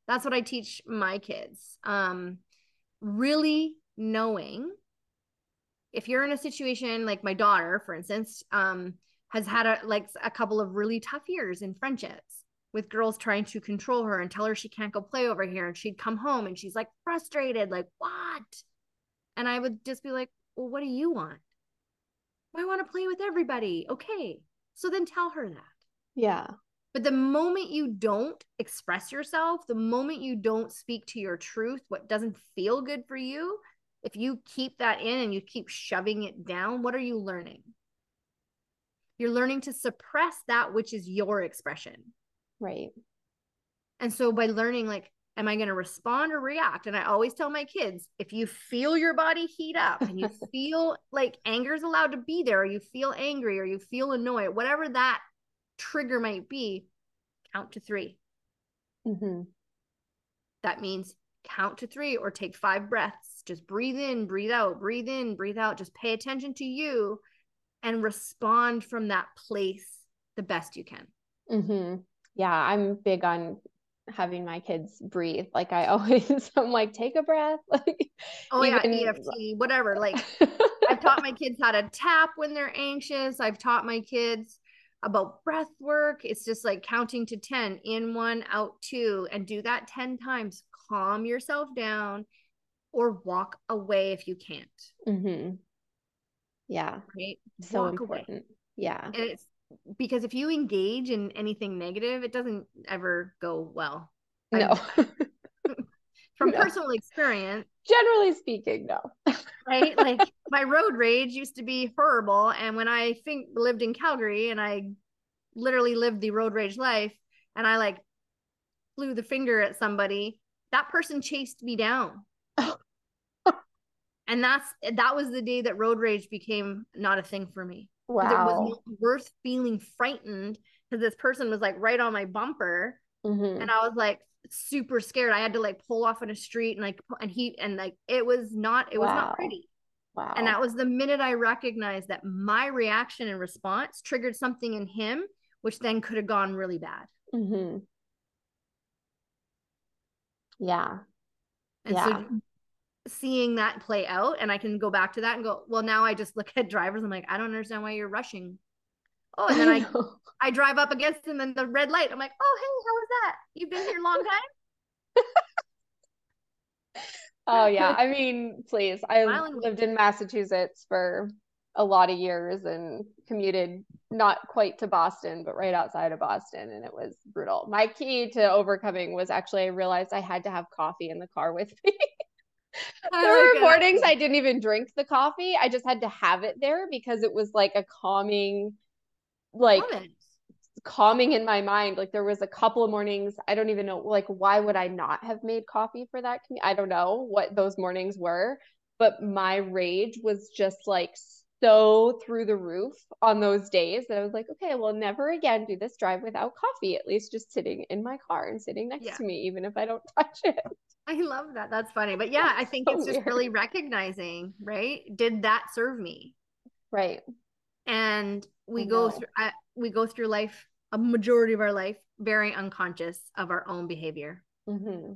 That's what I teach my kids. Um really knowing if you're in a situation like my daughter for instance um has had a like a couple of really tough years in friendships with girls trying to control her and tell her she can't go play over here and she'd come home and she's like frustrated like what? And i would just be like well what do you want? I want to play with everybody. Okay. So then tell her that. Yeah. But the moment you don't express yourself the moment you don't speak to your truth what doesn't feel good for you if you keep that in and you keep shoving it down what are you learning you're learning to suppress that which is your expression Right. And so by learning, like, am I going to respond or react? And I always tell my kids if you feel your body heat up and you feel like anger is allowed to be there, or you feel angry or you feel annoyed, whatever that trigger might be, count to 3 mm-hmm. That means count to three or take five breaths. Just breathe in, breathe out, breathe in, breathe out. Just pay attention to you and respond from that place the best you can. Mm-hmm yeah, I'm big on having my kids breathe. Like I always, I'm like, take a breath. Like, oh even... yeah, EFT, whatever. Like I've taught my kids how to tap when they're anxious. I've taught my kids about breath work. It's just like counting to 10 in one, out two, and do that 10 times. Calm yourself down or walk away if you can't. Mm-hmm. Yeah. Right. So walk important. Away. Yeah. And it's because if you engage in anything negative, it doesn't ever go well. No. from no. personal experience. Generally speaking, no. right? Like my road rage used to be horrible. And when I think lived in Calgary and I literally lived the road rage life and I like flew the finger at somebody, that person chased me down. and that's that was the day that road rage became not a thing for me. Wow. It was worth feeling frightened because this person was like right on my bumper. Mm-hmm. And I was like super scared. I had to like pull off on a street and like, and he, and like, it was not, it was not pretty. Wow. And that was the minute I recognized that my reaction and response triggered something in him, which then could have gone really bad. Mm-hmm. Yeah. And yeah. so seeing that play out and I can go back to that and go, well, now I just look at drivers. I'm like, I don't understand why you're rushing. Oh, and then I I, I drive up against them in the red light. I'm like, oh, hey, how was that? You've been here a long time? oh yeah. I mean, please. I lived in Massachusetts for a lot of years and commuted not quite to Boston, but right outside of Boston. And it was brutal. My key to overcoming was actually I realized I had to have coffee in the car with me there were mornings I didn't even drink the coffee. I just had to have it there because it was like a calming, like calming in my mind. Like there was a couple of mornings, I don't even know, like why would I not have made coffee for that? I don't know what those mornings were, but my rage was just like so through the roof on those days that I was like, okay, well, never again do this drive without coffee, at least just sitting in my car and sitting next yeah. to me, even if I don't touch it. I love that. That's funny. But yeah, I think so it's just weird. really recognizing, right? Did that serve me? Right. And we go through I, we go through life a majority of our life very unconscious of our own behavior. Mm-hmm.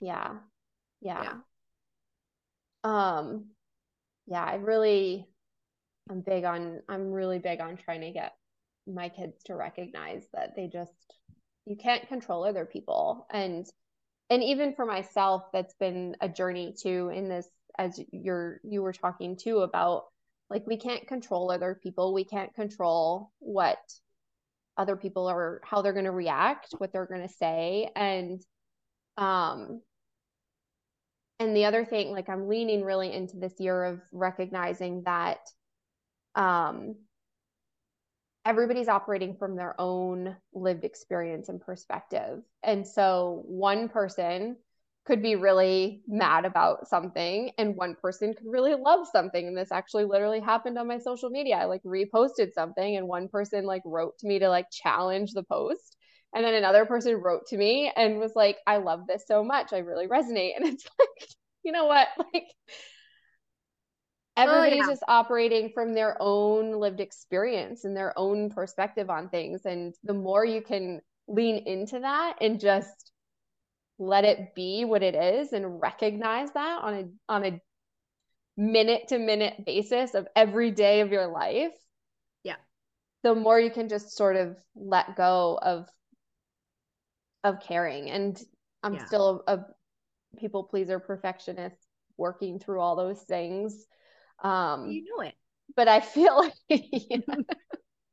Yeah. yeah. Yeah. Um yeah, I really I'm big on I'm really big on trying to get my kids to recognize that they just you can't control other people. And and even for myself that's been a journey too in this as you're you were talking too about like we can't control other people. We can't control what other people are how they're going to react what they're going to say. And um and the other thing like i'm leaning really into this year of recognizing that um everybody's operating from their own lived experience and perspective. And so one person could be really mad about something and one person could really love something. And this actually literally happened on my social media. I like reposted something and one person like wrote to me to like challenge the post. And then another person wrote to me and was like i love this so much. I really resonate. And it's like you know what? Like everybody's oh, yeah. just operating from their own lived experience and their own perspective on things and the more you can lean into that and just let it be what it is and recognize that on a on a minute to minute basis of every day of your life yeah the more you can just sort of let go of of caring and i'm yeah. still a, a people pleaser perfectionist working through all those things um you know it. but i feel like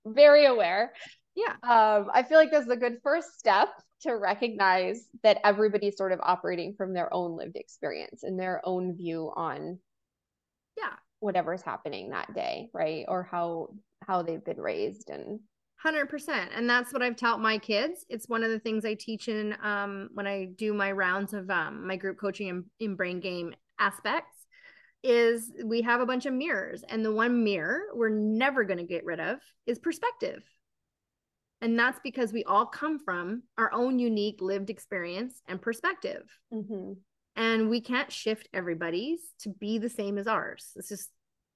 very aware. Yeah. Um i feel like this is a good first step to recognize that everybody's sort of operating from their own lived experience and their own view on yeah. whatever's happening that day right? Or how how they've been raised and 100% and that's what i've taught my kids. It's one of the things i teach in um, when i do my rounds of um, my group coaching in, in brain game aspects is we have a bunch of mirrors and the one mirror we're never going to get rid of is perspective and that's because we all come from our own unique lived experience and perspective mm-hmm. and we can't shift everybody's to be the same as ours it's just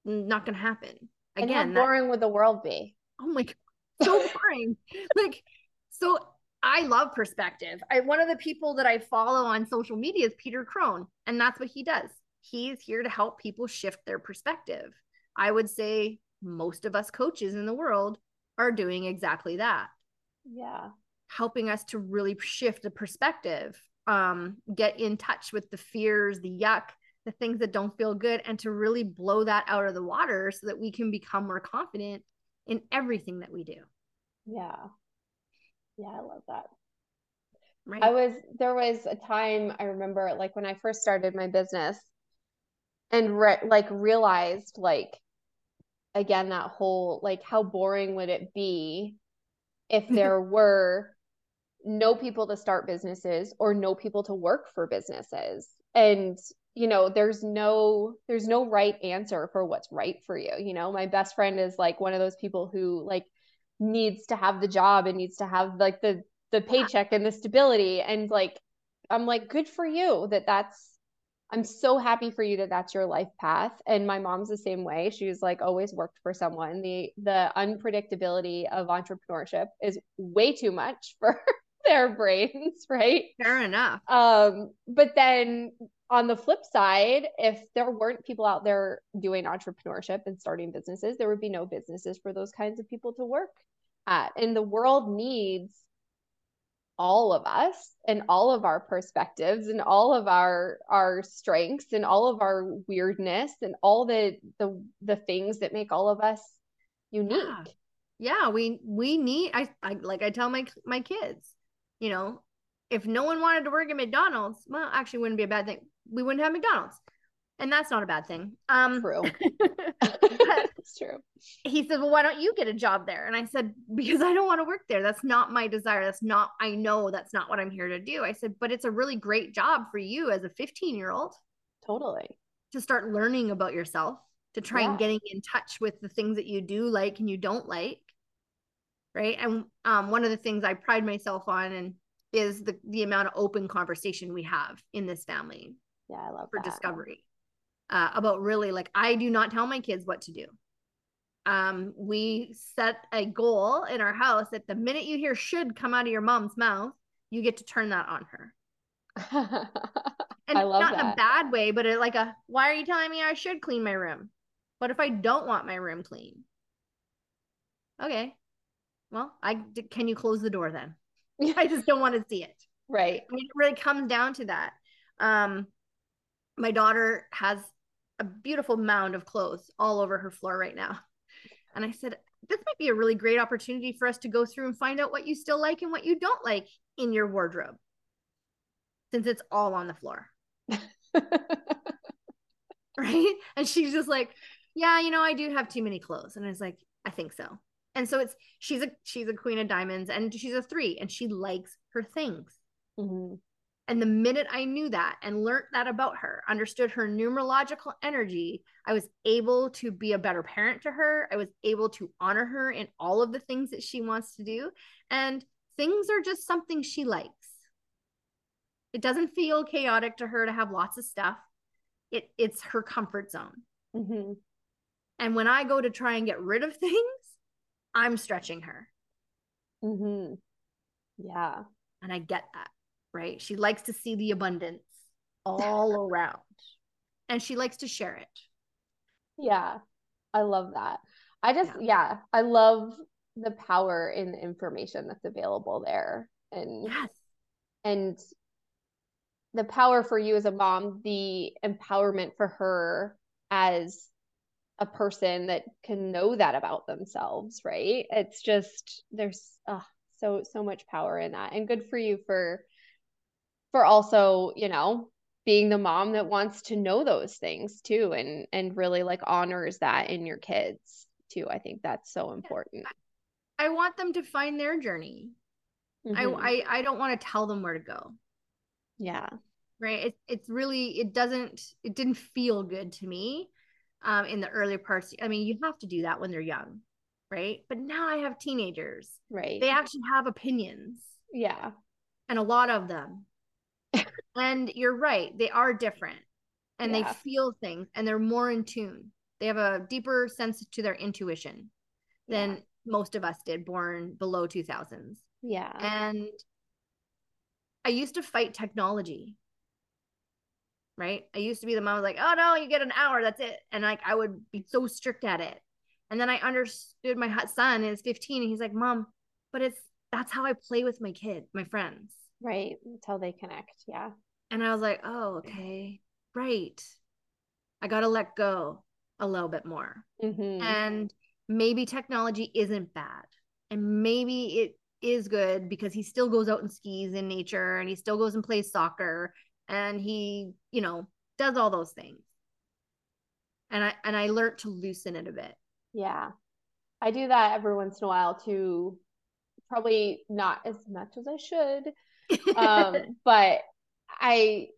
not going to happen again and how boring that, would the world be oh my god so boring like so I love perspective. I one of the people that I follow on social media is Peter Crone, and that's what he does. He's here to help people shift their perspective. I would say most of us coaches in the world are doing exactly that. Yeah. Helping us to really shift the perspective, um, get in touch with the fears, the yuck, the things that don't feel good, and to really blow that out of the water so that we can become more confident in everything that we do. Yeah. Yeah, I love that. Right. I was there was a time I remember like when I first started my business and re- like realized like again that whole like how boring would it be if there were no people to start businesses or no people to work for businesses? And you know there's no there's no right answer for what's right for you you know? My best friend is like one of those people who like needs to have the job and needs to have like the the paycheck and the stability. And like i'm like good for you that that's I'm so happy for you that that's your life path. And my mom's the same way. She's like always worked for someone. The the unpredictability of entrepreneurship is way too much for their brains, right? Fair enough. Um, but then on the flip side, if there weren't people out there doing entrepreneurship and starting businesses, there would be no businesses for those kinds of people to work at. And the world needs all of us and all of our perspectives and all of our our strengths and all of our weirdness and all the the the things that make all of us unique. Yeah, yeah we we need I, I like i tell my my kids you know if no one wanted to work at mcdonald's well actually wouldn't be a bad thing. We wouldn't have mcdonald's and that's not a bad thing. Um, true. it's true. He said, "Well, why don't you get a job there?" And I said, "Because I don't want to work there. That's not my desire. That's not. I know that's not what I'm here to do." I said, "But it's a really great job for you as a 15 year old. Totally. To start learning about yourself, to try yeah. and getting in touch with the things that you do like and you don't like, right? And um, one of the things I pride myself on and is the the amount of open conversation we have in this family. Yeah, I love for that. discovery uh, about really like I do not tell my kids what to do. Um, we set a goal in our house that the minute you hear should come out of your mom's mouth, you get to turn that on her. and I love not that. in a bad way, but it, like a why are you telling me I should clean my room? What if I don't want my room clean? Okay. Well, I can you close the door then? I just don't want to see it. Right. I mean, it really comes down to that. Um, my daughter has a beautiful mound of clothes all over her floor right now. And I said, this might be a really great opportunity for us to go through and find out what you still like and what you don't like in your wardrobe since it's all on the floor. right? And she's just like, yeah, you know, I do have too many clothes. And I was like, I think so. And so it's she's a she's a queen of diamonds and she's a three and she likes her things. Mm-hmm. And the minute I knew that and learned that about her, understood her numerological energy, I was able to be a better parent to her. I was able to honor her in all of the things that she wants to do. And things are just something she likes. It doesn't feel chaotic to her to have lots of stuff. It it's her comfort zone. Mm-hmm. And when I go to try and get rid of things, I'm stretching her. Mm-hmm. Yeah. And I get that, right? She likes to see the abundance all around and she likes to share it. Yeah. I love that. I just, yeah, yeah I love the power in the information that's available there. And, yes. and the power for you as a mom, the empowerment for her as a person that can know that about themselves, right? It's just there's oh, so so much power in that. And good for you for for also, you know, being the mom that wants to know those things too and and really like honors that in your kids too. I think that's so important. I want them to find their journey. Mm-hmm. I, I I don't want to tell them where to go. Yeah. Right. It, it's really it doesn't it didn't feel good to me um in the early parts. I mean, you have to do that when they're young, right? But now I have teenagers. Right. They actually have opinions. Yeah. And a lot of them. And you're right, they are different. And yeah. they feel things and they're more in tune. They have a deeper sense to their intuition than yeah. most of us did born below 2000s. Yeah. And I used to fight technology. Right. I used to be the mom like, oh no, you get an hour, that's it. And like I would be so strict at it. And then I understood my son is 15 and he's like, Mom, but it's that's how I play with my kid, my friends. Right. Until they connect. Yeah. And I was like, oh, okay. Right. I got to let go a little bit more. Mm-hmm. And maybe technology isn't bad. And maybe it is good because he still goes out and skis in nature and he still goes and plays soccer and he, you know, does all those things. And I and I learned to loosen it a bit. Yeah. I do that every once in a while too. Probably not as much as I should. Um, but I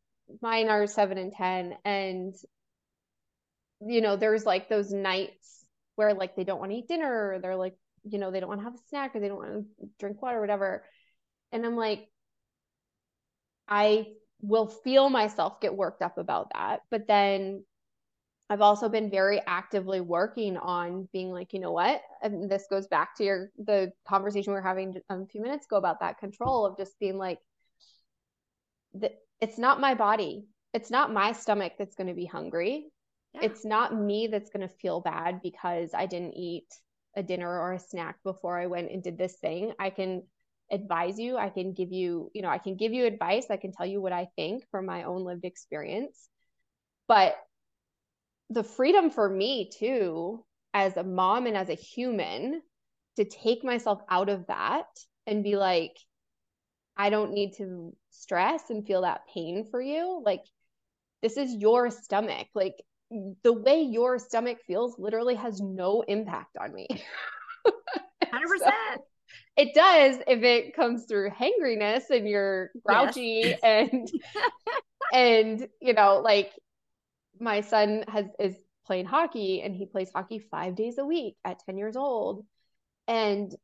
mine are seven and ten and you know, there's like those nights where like they don't want to eat dinner or they're like you know, they don't want to have a snack or they don't want to drink water or whatever. And I'm like, I will feel myself get worked up about that. But then I've also been very actively working on being like, you know what? And this goes back to your the conversation we were having a few um, minutes ago about that control of just being like, the, it's not my body. It's not my stomach that's going to be hungry. Yeah. It's not me that's going to feel bad because I didn't eat a dinner or a snack before I went and did this thing. I can advise you. I can give you, you know, I can give you advice. I can tell you what I think from my own lived experience. But the freedom for me too, as a mom and as a human, to take myself out of that and be like, I don't need to stress and feel that pain for you. Like, this is your stomach. Like, the way your stomach feels literally has no impact on me. 100%. so, it does if it comes through hangriness and you're grouchy yes. and and you know like my son has is playing hockey and he plays hockey 5 days a week at 10 years old and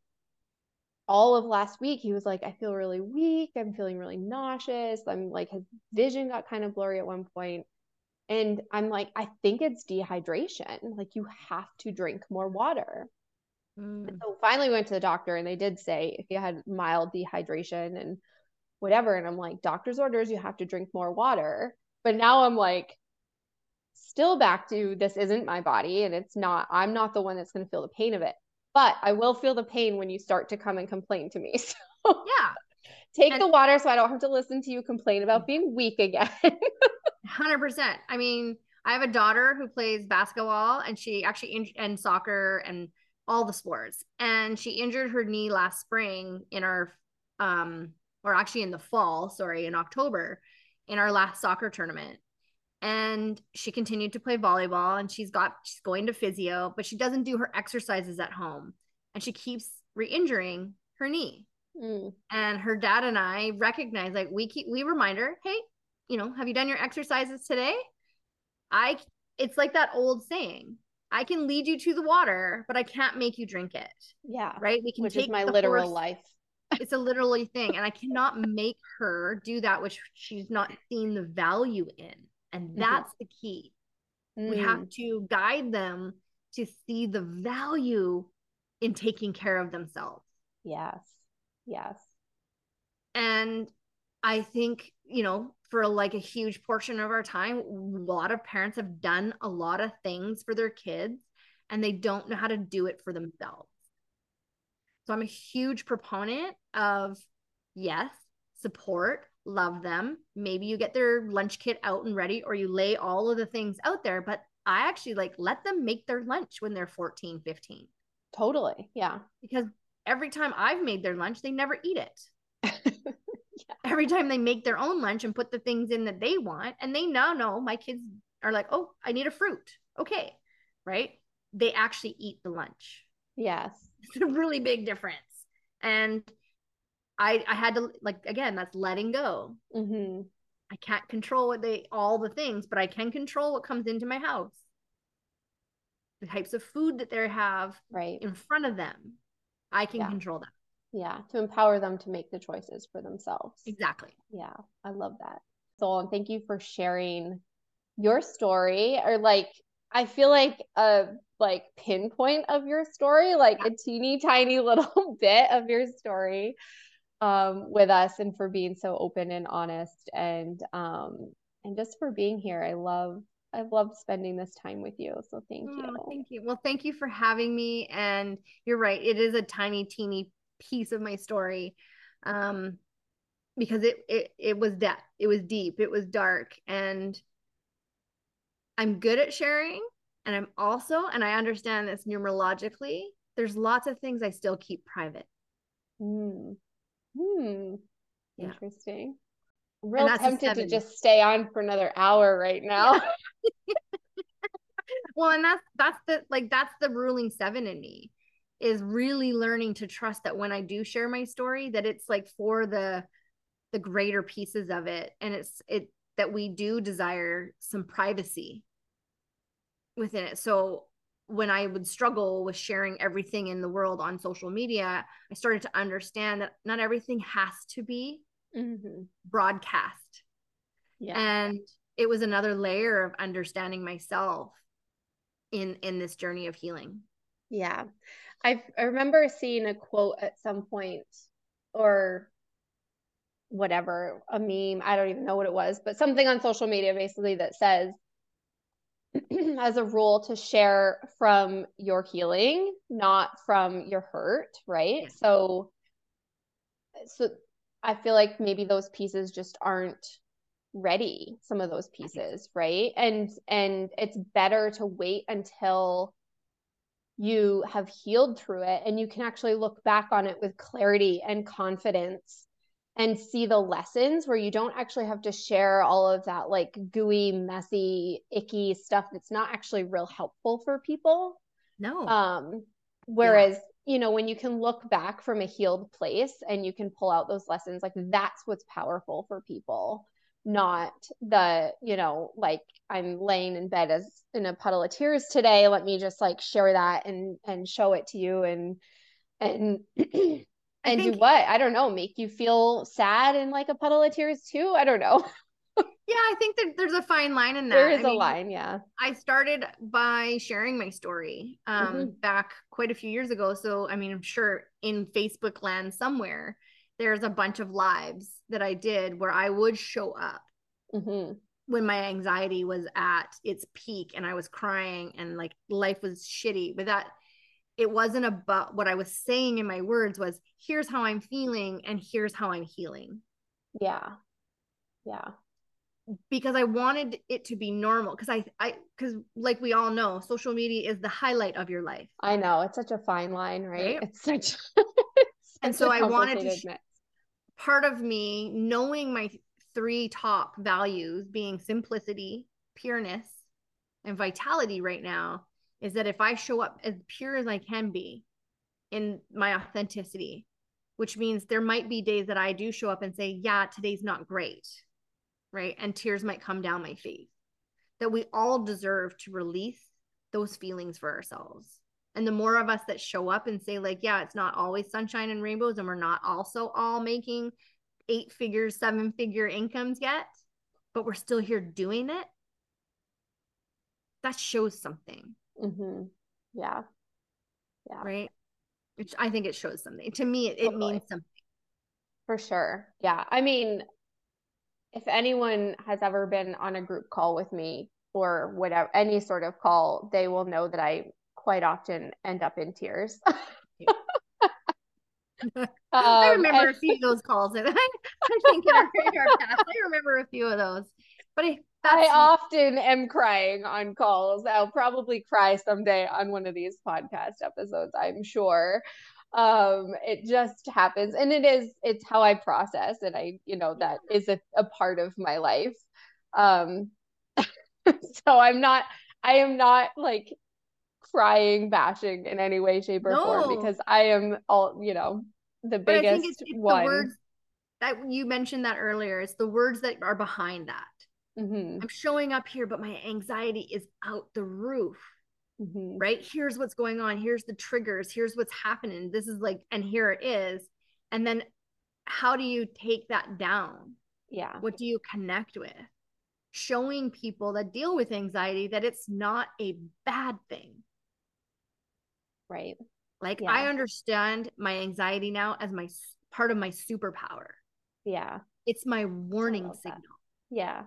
all of last week he was like i feel really weak i'm feeling really nauseous i'm like his vision got kind of blurry at one point and I'm like, I think it's dehydration. Like you have to drink more water. Mm. So finally went to the doctor and they did say if you had mild dehydration and whatever. And I'm like, doctor's orders, you have to drink more water. But now I'm like, still back to this isn't my body and it's not, I'm not the one that's going to feel the pain of it. But I will feel the pain when you start to come and complain to me. So yeah. Take and- the water so I don't have to listen to you complain about being weak again. 100%. I mean, I have a daughter who plays basketball and she actually in- and soccer and all the sports. And she injured her knee last spring in our um or actually in the fall, sorry, in October in our last soccer tournament. And she continued to play volleyball and she's got she's going to physio, but she doesn't do her exercises at home. And she keeps re-injuring her knee. Mm. And her dad and I recognize like we keep we remind her, hey, you know, have you done your exercises today? I it's like that old saying. I can lead you to the water, but I can't make you drink it. Yeah. Right? We can Which take is my literal horse. life. it's a literally thing. And I cannot make her do that which she's not seen the value in. And mm-hmm. that's mm-hmm. the key. Mm. We have to guide them to see the value in taking care of themselves. Yes. Yes. And I think, you know, for like a huge portion of our time, a lot of parents have done a lot of things for their kids and they don't know how to do it for themselves. So I'm a huge proponent of yes, support, love them. Maybe you get their lunch kit out and ready or you lay all of the things out there, but I actually like let them make their lunch when they're 14, 15. Totally. Yeah. Because every time I've made their lunch, they never eat it. yeah. Every time they make their own lunch and put the things in that they want, and they now know my kids are like, oh, I need a fruit. Okay. Right. They actually eat the lunch. Yes. It's a really big difference. And I I had to like again, that's letting go. Mm-hmm. I can't control what they all the things, but I can control what comes into my house. The types of food that they have right in front of them. I can Yeah. control that. yeah to empower them to make the choices for themselves Exactly. yeah i love that so and thank you for sharing your story or like i feel like a like pinpoint of your story like a teeny tiny little bit of your story um with us and for being so open and honest and um and just for being here i love I love spending this time with you so thank you Oh, thank you. Well, thank you for having me. And you're right. It is a tiny, teeny piece of my story. Um, because it it it was that it was deep, it was dark, and I'm good at sharing. And I'm also, and I understand this numerologically, there's lots of things I still keep private. Hmm. Hmm. Yeah. Interesting. I'm real tempted to just stay on for another hour right now. Well, and that's that's the like that's the ruling seven in me is really learning to trust that when I do share my story, that it's like for the the greater pieces of it. And it's it that we do desire some privacy within it. So when I would struggle with sharing everything in the world on social media, I started to understand that not everything has to be Mhm. broadcast. Yeah. and it was another layer of understanding myself in in this journey of healing Yeah. I I remember seeing a quote at some point or whatever, a meme, I don't even know what it was, but something on social media basically that says as a rule to share from your healing, not from your hurt, right? So so I feel like maybe those pieces just aren't ready, some of those pieces, right? And and it's better to wait until you have healed through it and you can actually look back on it with clarity and confidence and see the lessons where you don't actually have to share all of that like gooey, messy, icky stuff that's not actually real helpful for people. no Um, whereas, you know, when you can look back from a healed place and you can pull out those lessons, like that's what's powerful for people, not the, you know, like I'm laying in bed as in a puddle of tears today. Let me just like share that and and show it to you and and and do what? I don't know, make you feel sad and like a puddle of tears too. I don't know. yeah i think that there's a fine line in that there is I a mean, line, yeah. i started by sharing my story um Mhm. back quite a few years ago so i mean i'm sure in facebook land somewhere there's a bunch of lives that i did where i would show up hmm when my anxiety was at its peak and I was crying and like life was shitty, but that it wasn't about what I was saying in my words was here's how I'm feeling and here's how I'm healing Yeah. Yeah. because I wanted it to be normal because I I because like we all know social media is the highlight of your life I know it's such a fine line, right? Right? It's such, And such so I wanted to mix. part of me knowing my three top values being simplicity, pureness, and vitality right now is that if I show up as pure as I can be in my authenticity, which means there might be days that I do show up and say, Yeah, today's not great, right? And tears might come down my face. That we all deserve to release those feelings for ourselves. And the more of us that show up and say, like, yeah, it's not always sunshine and rainbows, and we're not also all making eight figures, seven figure incomes yet, but we're still here doing it, that shows something. Hmm Yeah. Yeah. Right. Which I think it shows something. To me, it, it Totally. means something. For sure. Yeah. I mean, if anyone has ever been on a group call with me or whatever, any sort of call, they will know that I quite often end up in tears. I Um, remember and- a few of those calls, and I, I think in our, in our past, I remember a few of those. But I, I often am crying on calls. I'll probably cry someday on one of these podcast episodes, I'm sure. Um, it just happens. And it is, it's how I process. And I, you know, that is a, a part of my life. Um, so I'm not, I am not like crying, bashing in any way, shape, or form because I am all, you know, the but I think it's, it's one. the words that you mentioned that earlier. It's the words that are behind that. Mhm, I'm showing up here, but my anxiety is out the roof. mhm. right? Here's what's going on. Here's the triggers. Here's what's happening. This is like, and here it is. And then how do you take that down? Yeah. What do you connect with? Showing people that deal with anxiety that it's not a bad thing. Right. Like, Yeah. I understand my anxiety now as my part of my superpower. Yeah. It's my warning that. signal. Yeah.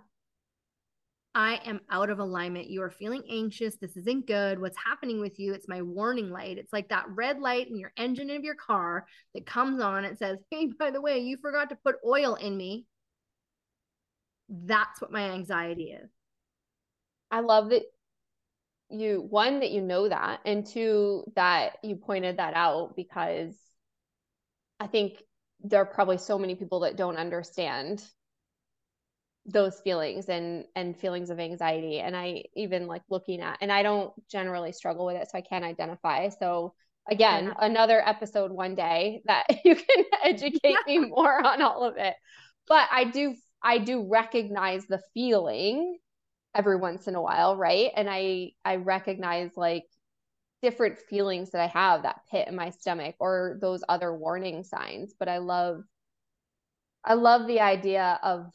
I am out of alignment. You are feeling anxious. This isn't good. What's happening with you? It's my warning light. It's like that red light in your engine of your car that comes on. It says, Hey, by the way, you forgot to put oil in me. That's what my anxiety is. I love that you one that you know that and two that you pointed that out because I think there are probably so many people that don't understand those feelings and and feelings of anxiety and I even like looking at and I don't generally struggle with it so I can't identify so again Yeah. another episode one day that you can educate me more on all of it but I do I do recognize the feeling every once in a while, right? And I I recognize like different feelings that I have, that pit in my stomach or those other warning signs, but I love I love the idea of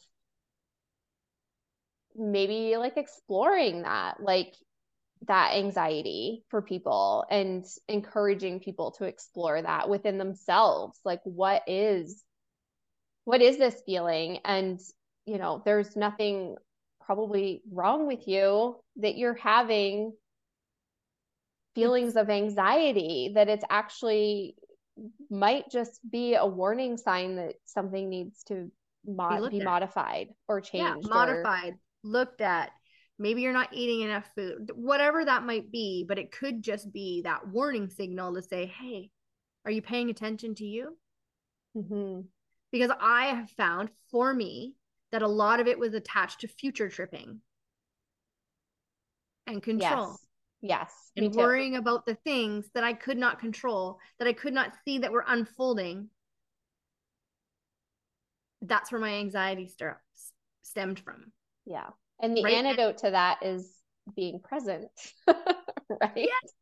maybe like exploring that, like that anxiety for people and encouraging people to explore that within themselves. Like what is what is this feeling? And you know, there's nothing probably wrong with you that you're having feelings of anxiety that it's actually might just be a warning sign that something needs to mod- looked be modified or Yeah, changed or modified, looked at. Maybe you're not eating enough food, whatever that might be, but it could just be that warning signal to say, Hey, are you paying attention to you? Mhm. because I have found for me that a lot of it was attached to future tripping and control yes yes and worrying about the things that I could not control, that I could not see that were unfolding. That's where my anxiety st- stemmed from. Yeah and the Right? Antidote to that is being present right Yes.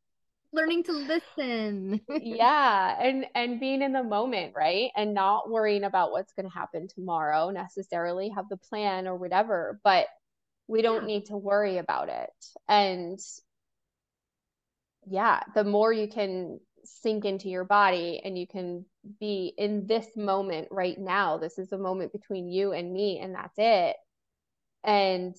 Learning to listen. yeah and and being in the moment right and not worrying about what's going to happen tomorrow necessarily have the plan or whatever but we don't Yeah. need to worry about it and yeah the more you can sink into your body and you can be in this moment right now this is a moment between you and me and that's it and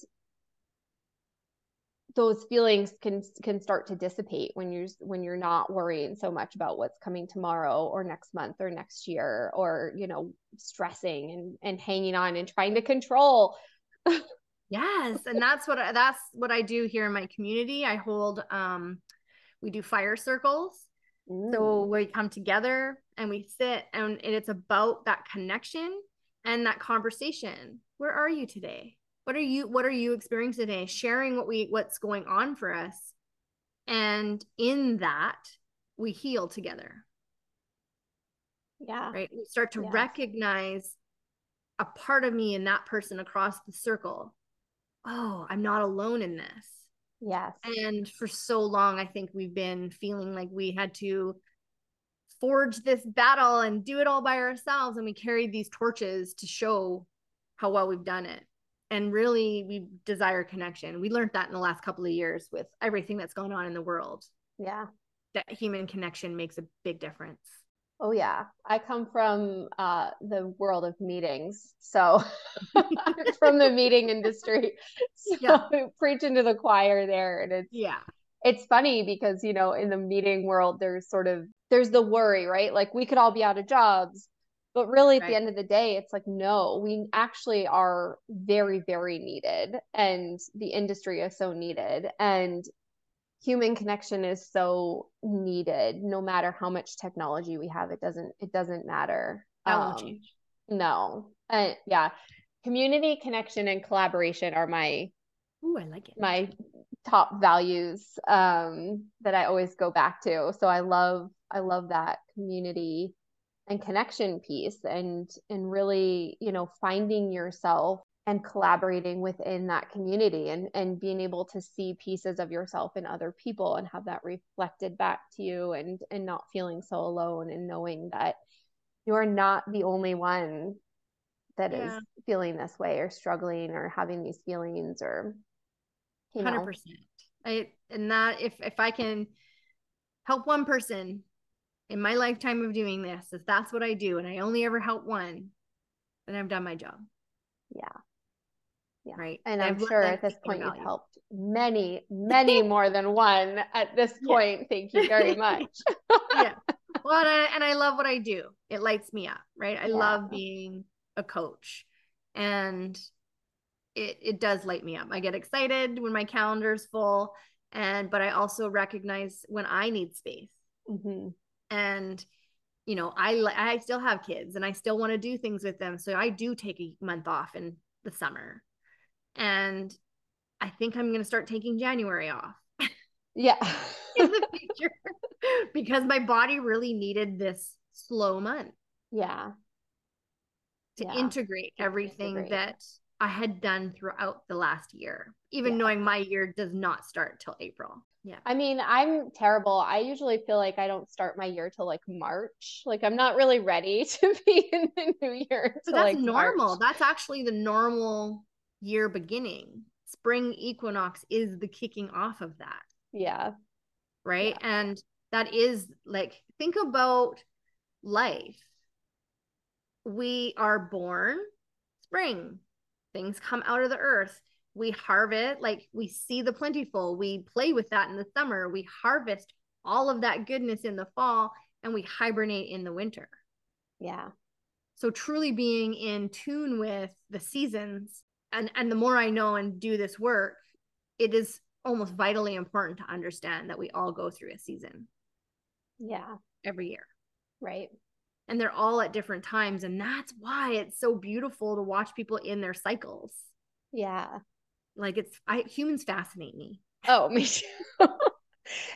those feelings can can start to dissipate when you're when you're not worrying so much about what's coming tomorrow or next month or next year or you know stressing and and hanging on and trying to control Yes, and that's what I, that's what I do here in my community. I hold um we do fire circles. So we come together and we sit and it's about that connection and that conversation. Where are you today? What are you what are you experiencing today? Sharing what we what's going on for us. And in that, we heal together. yeah Right? We start to Yes. recognize a part of me and that person across the circle. Oh, I'm not alone in this. yes And for so long, I think we've been feeling like we had to forge this battle and do it all by ourselves. And we carried these torches to show how well we've done it. And really, we desire connection. We learned that in the last couple of years with everything that's going on in the world. yeah that human connection makes a big difference. Oh yeah, I come from uh, the world of meetings, so from the meeting industry. So yeah. preaching to the choir there, and it's yeah, it's funny because you know in the meeting world there's sort of there's the worry, right? Like we could all be out of jobs, but really at right. the end of the day, it's like no, we actually are very very needed, and the industry is so needed, and human connection is so needed no matter how much technology we have it doesn't it doesn't matter that won't um, change no uh, yeah community connection and collaboration are my Ooh, I like it. My top values um, that I always go back to. So I love I love that community and connection piece and and really, you know, finding yourself and collaborating within that community and and being able to see pieces of yourself in other people and have that reflected back to you and and not feeling so alone and knowing that you are not the only one that yeah. is feeling this way or struggling or having these feelings or you know 100% i and that if if i can help one person in my lifetime of doing this if that's what i do and i only ever help one then i've done my job yeah yeah. Right. And I'm sure at this point you've helped many, many more than one at this point. Yeah. Thank you very much. yeah. Well, and I, and I, love what I do. It lights me up, right? I yeah. love being a coach. And it it does light me up. I get excited when my calendar's full. And but I also recognize when I need space. Mm-hmm. And you know, I I still have kids and I still want to do things with them. So I do take a month off in the summer and I think I'm going to start taking January off. Yeah. in the future because my body really needed this slow month. Yeah. To yeah. integrate everything integrate. that I had done throughout the last year, even yeah. knowing my year does not start till April. Yeah. I mean, I'm terrible. I usually feel like I don't start my year till like March. Like I'm not really ready to be in the new year. That's like normal. March. That's actually the normal year beginning. Spring equinox is the kicking off of that. Yeah. Right. Yeah. And that is like, think about life. We are born spring, things come out of the earth. We harvest, like we see the plentiful, we play with that in the summer, we harvest all of that goodness in the fall, and we hibernate in the winter. Yeah. So truly being in tune with the seasons and and the more I know and do this work, it is almost vitally important to understand that we all go through a season. Yeah. Every year. Right. And they're all at different times. And that's why it's so beautiful to watch people in their cycles. Yeah. Like it's I humans fascinate me. Oh, me too.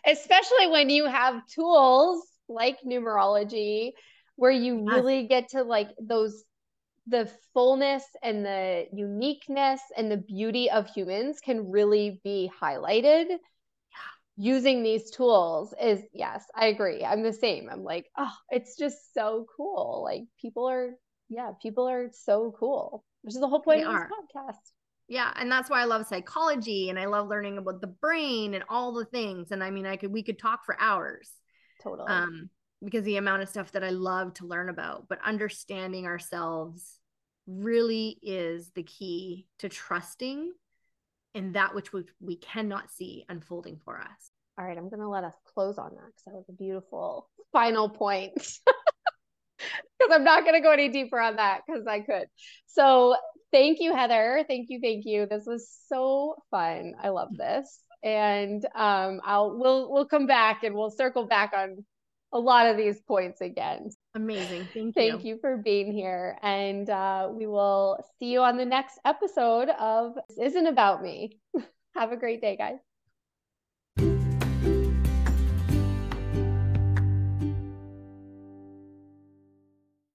Especially when you have tools like numerology where you really get to like those the fullness and the uniqueness and the beauty of humans can really be highlighted. Yeah. using these tools is yes i agree. I'm the same. I'm like oh it's just so cool. Like people are yeah people are so cool which is the whole point they of this podcast yeah and that's why i love psychology and i love learning about the brain and all the things and i mean i could we could talk for hours totally um because the amount of stuff that I love to learn about, but understanding ourselves really is the key to trusting in that which we, we cannot see unfolding for us. All right, I'm going to let us close on that because that was a beautiful final point. Because I'm not going to go any deeper on that because I could. So, thank you, Heather. Thank you, thank you. This was so fun. I love this, and um, I'll we'll we'll come back and we'll circle back on a lot of these points again. Amazing. Thank you. Thank you for being here. And uh, we will see you on the next episode of This Isn't About Me. Have a great day, guys.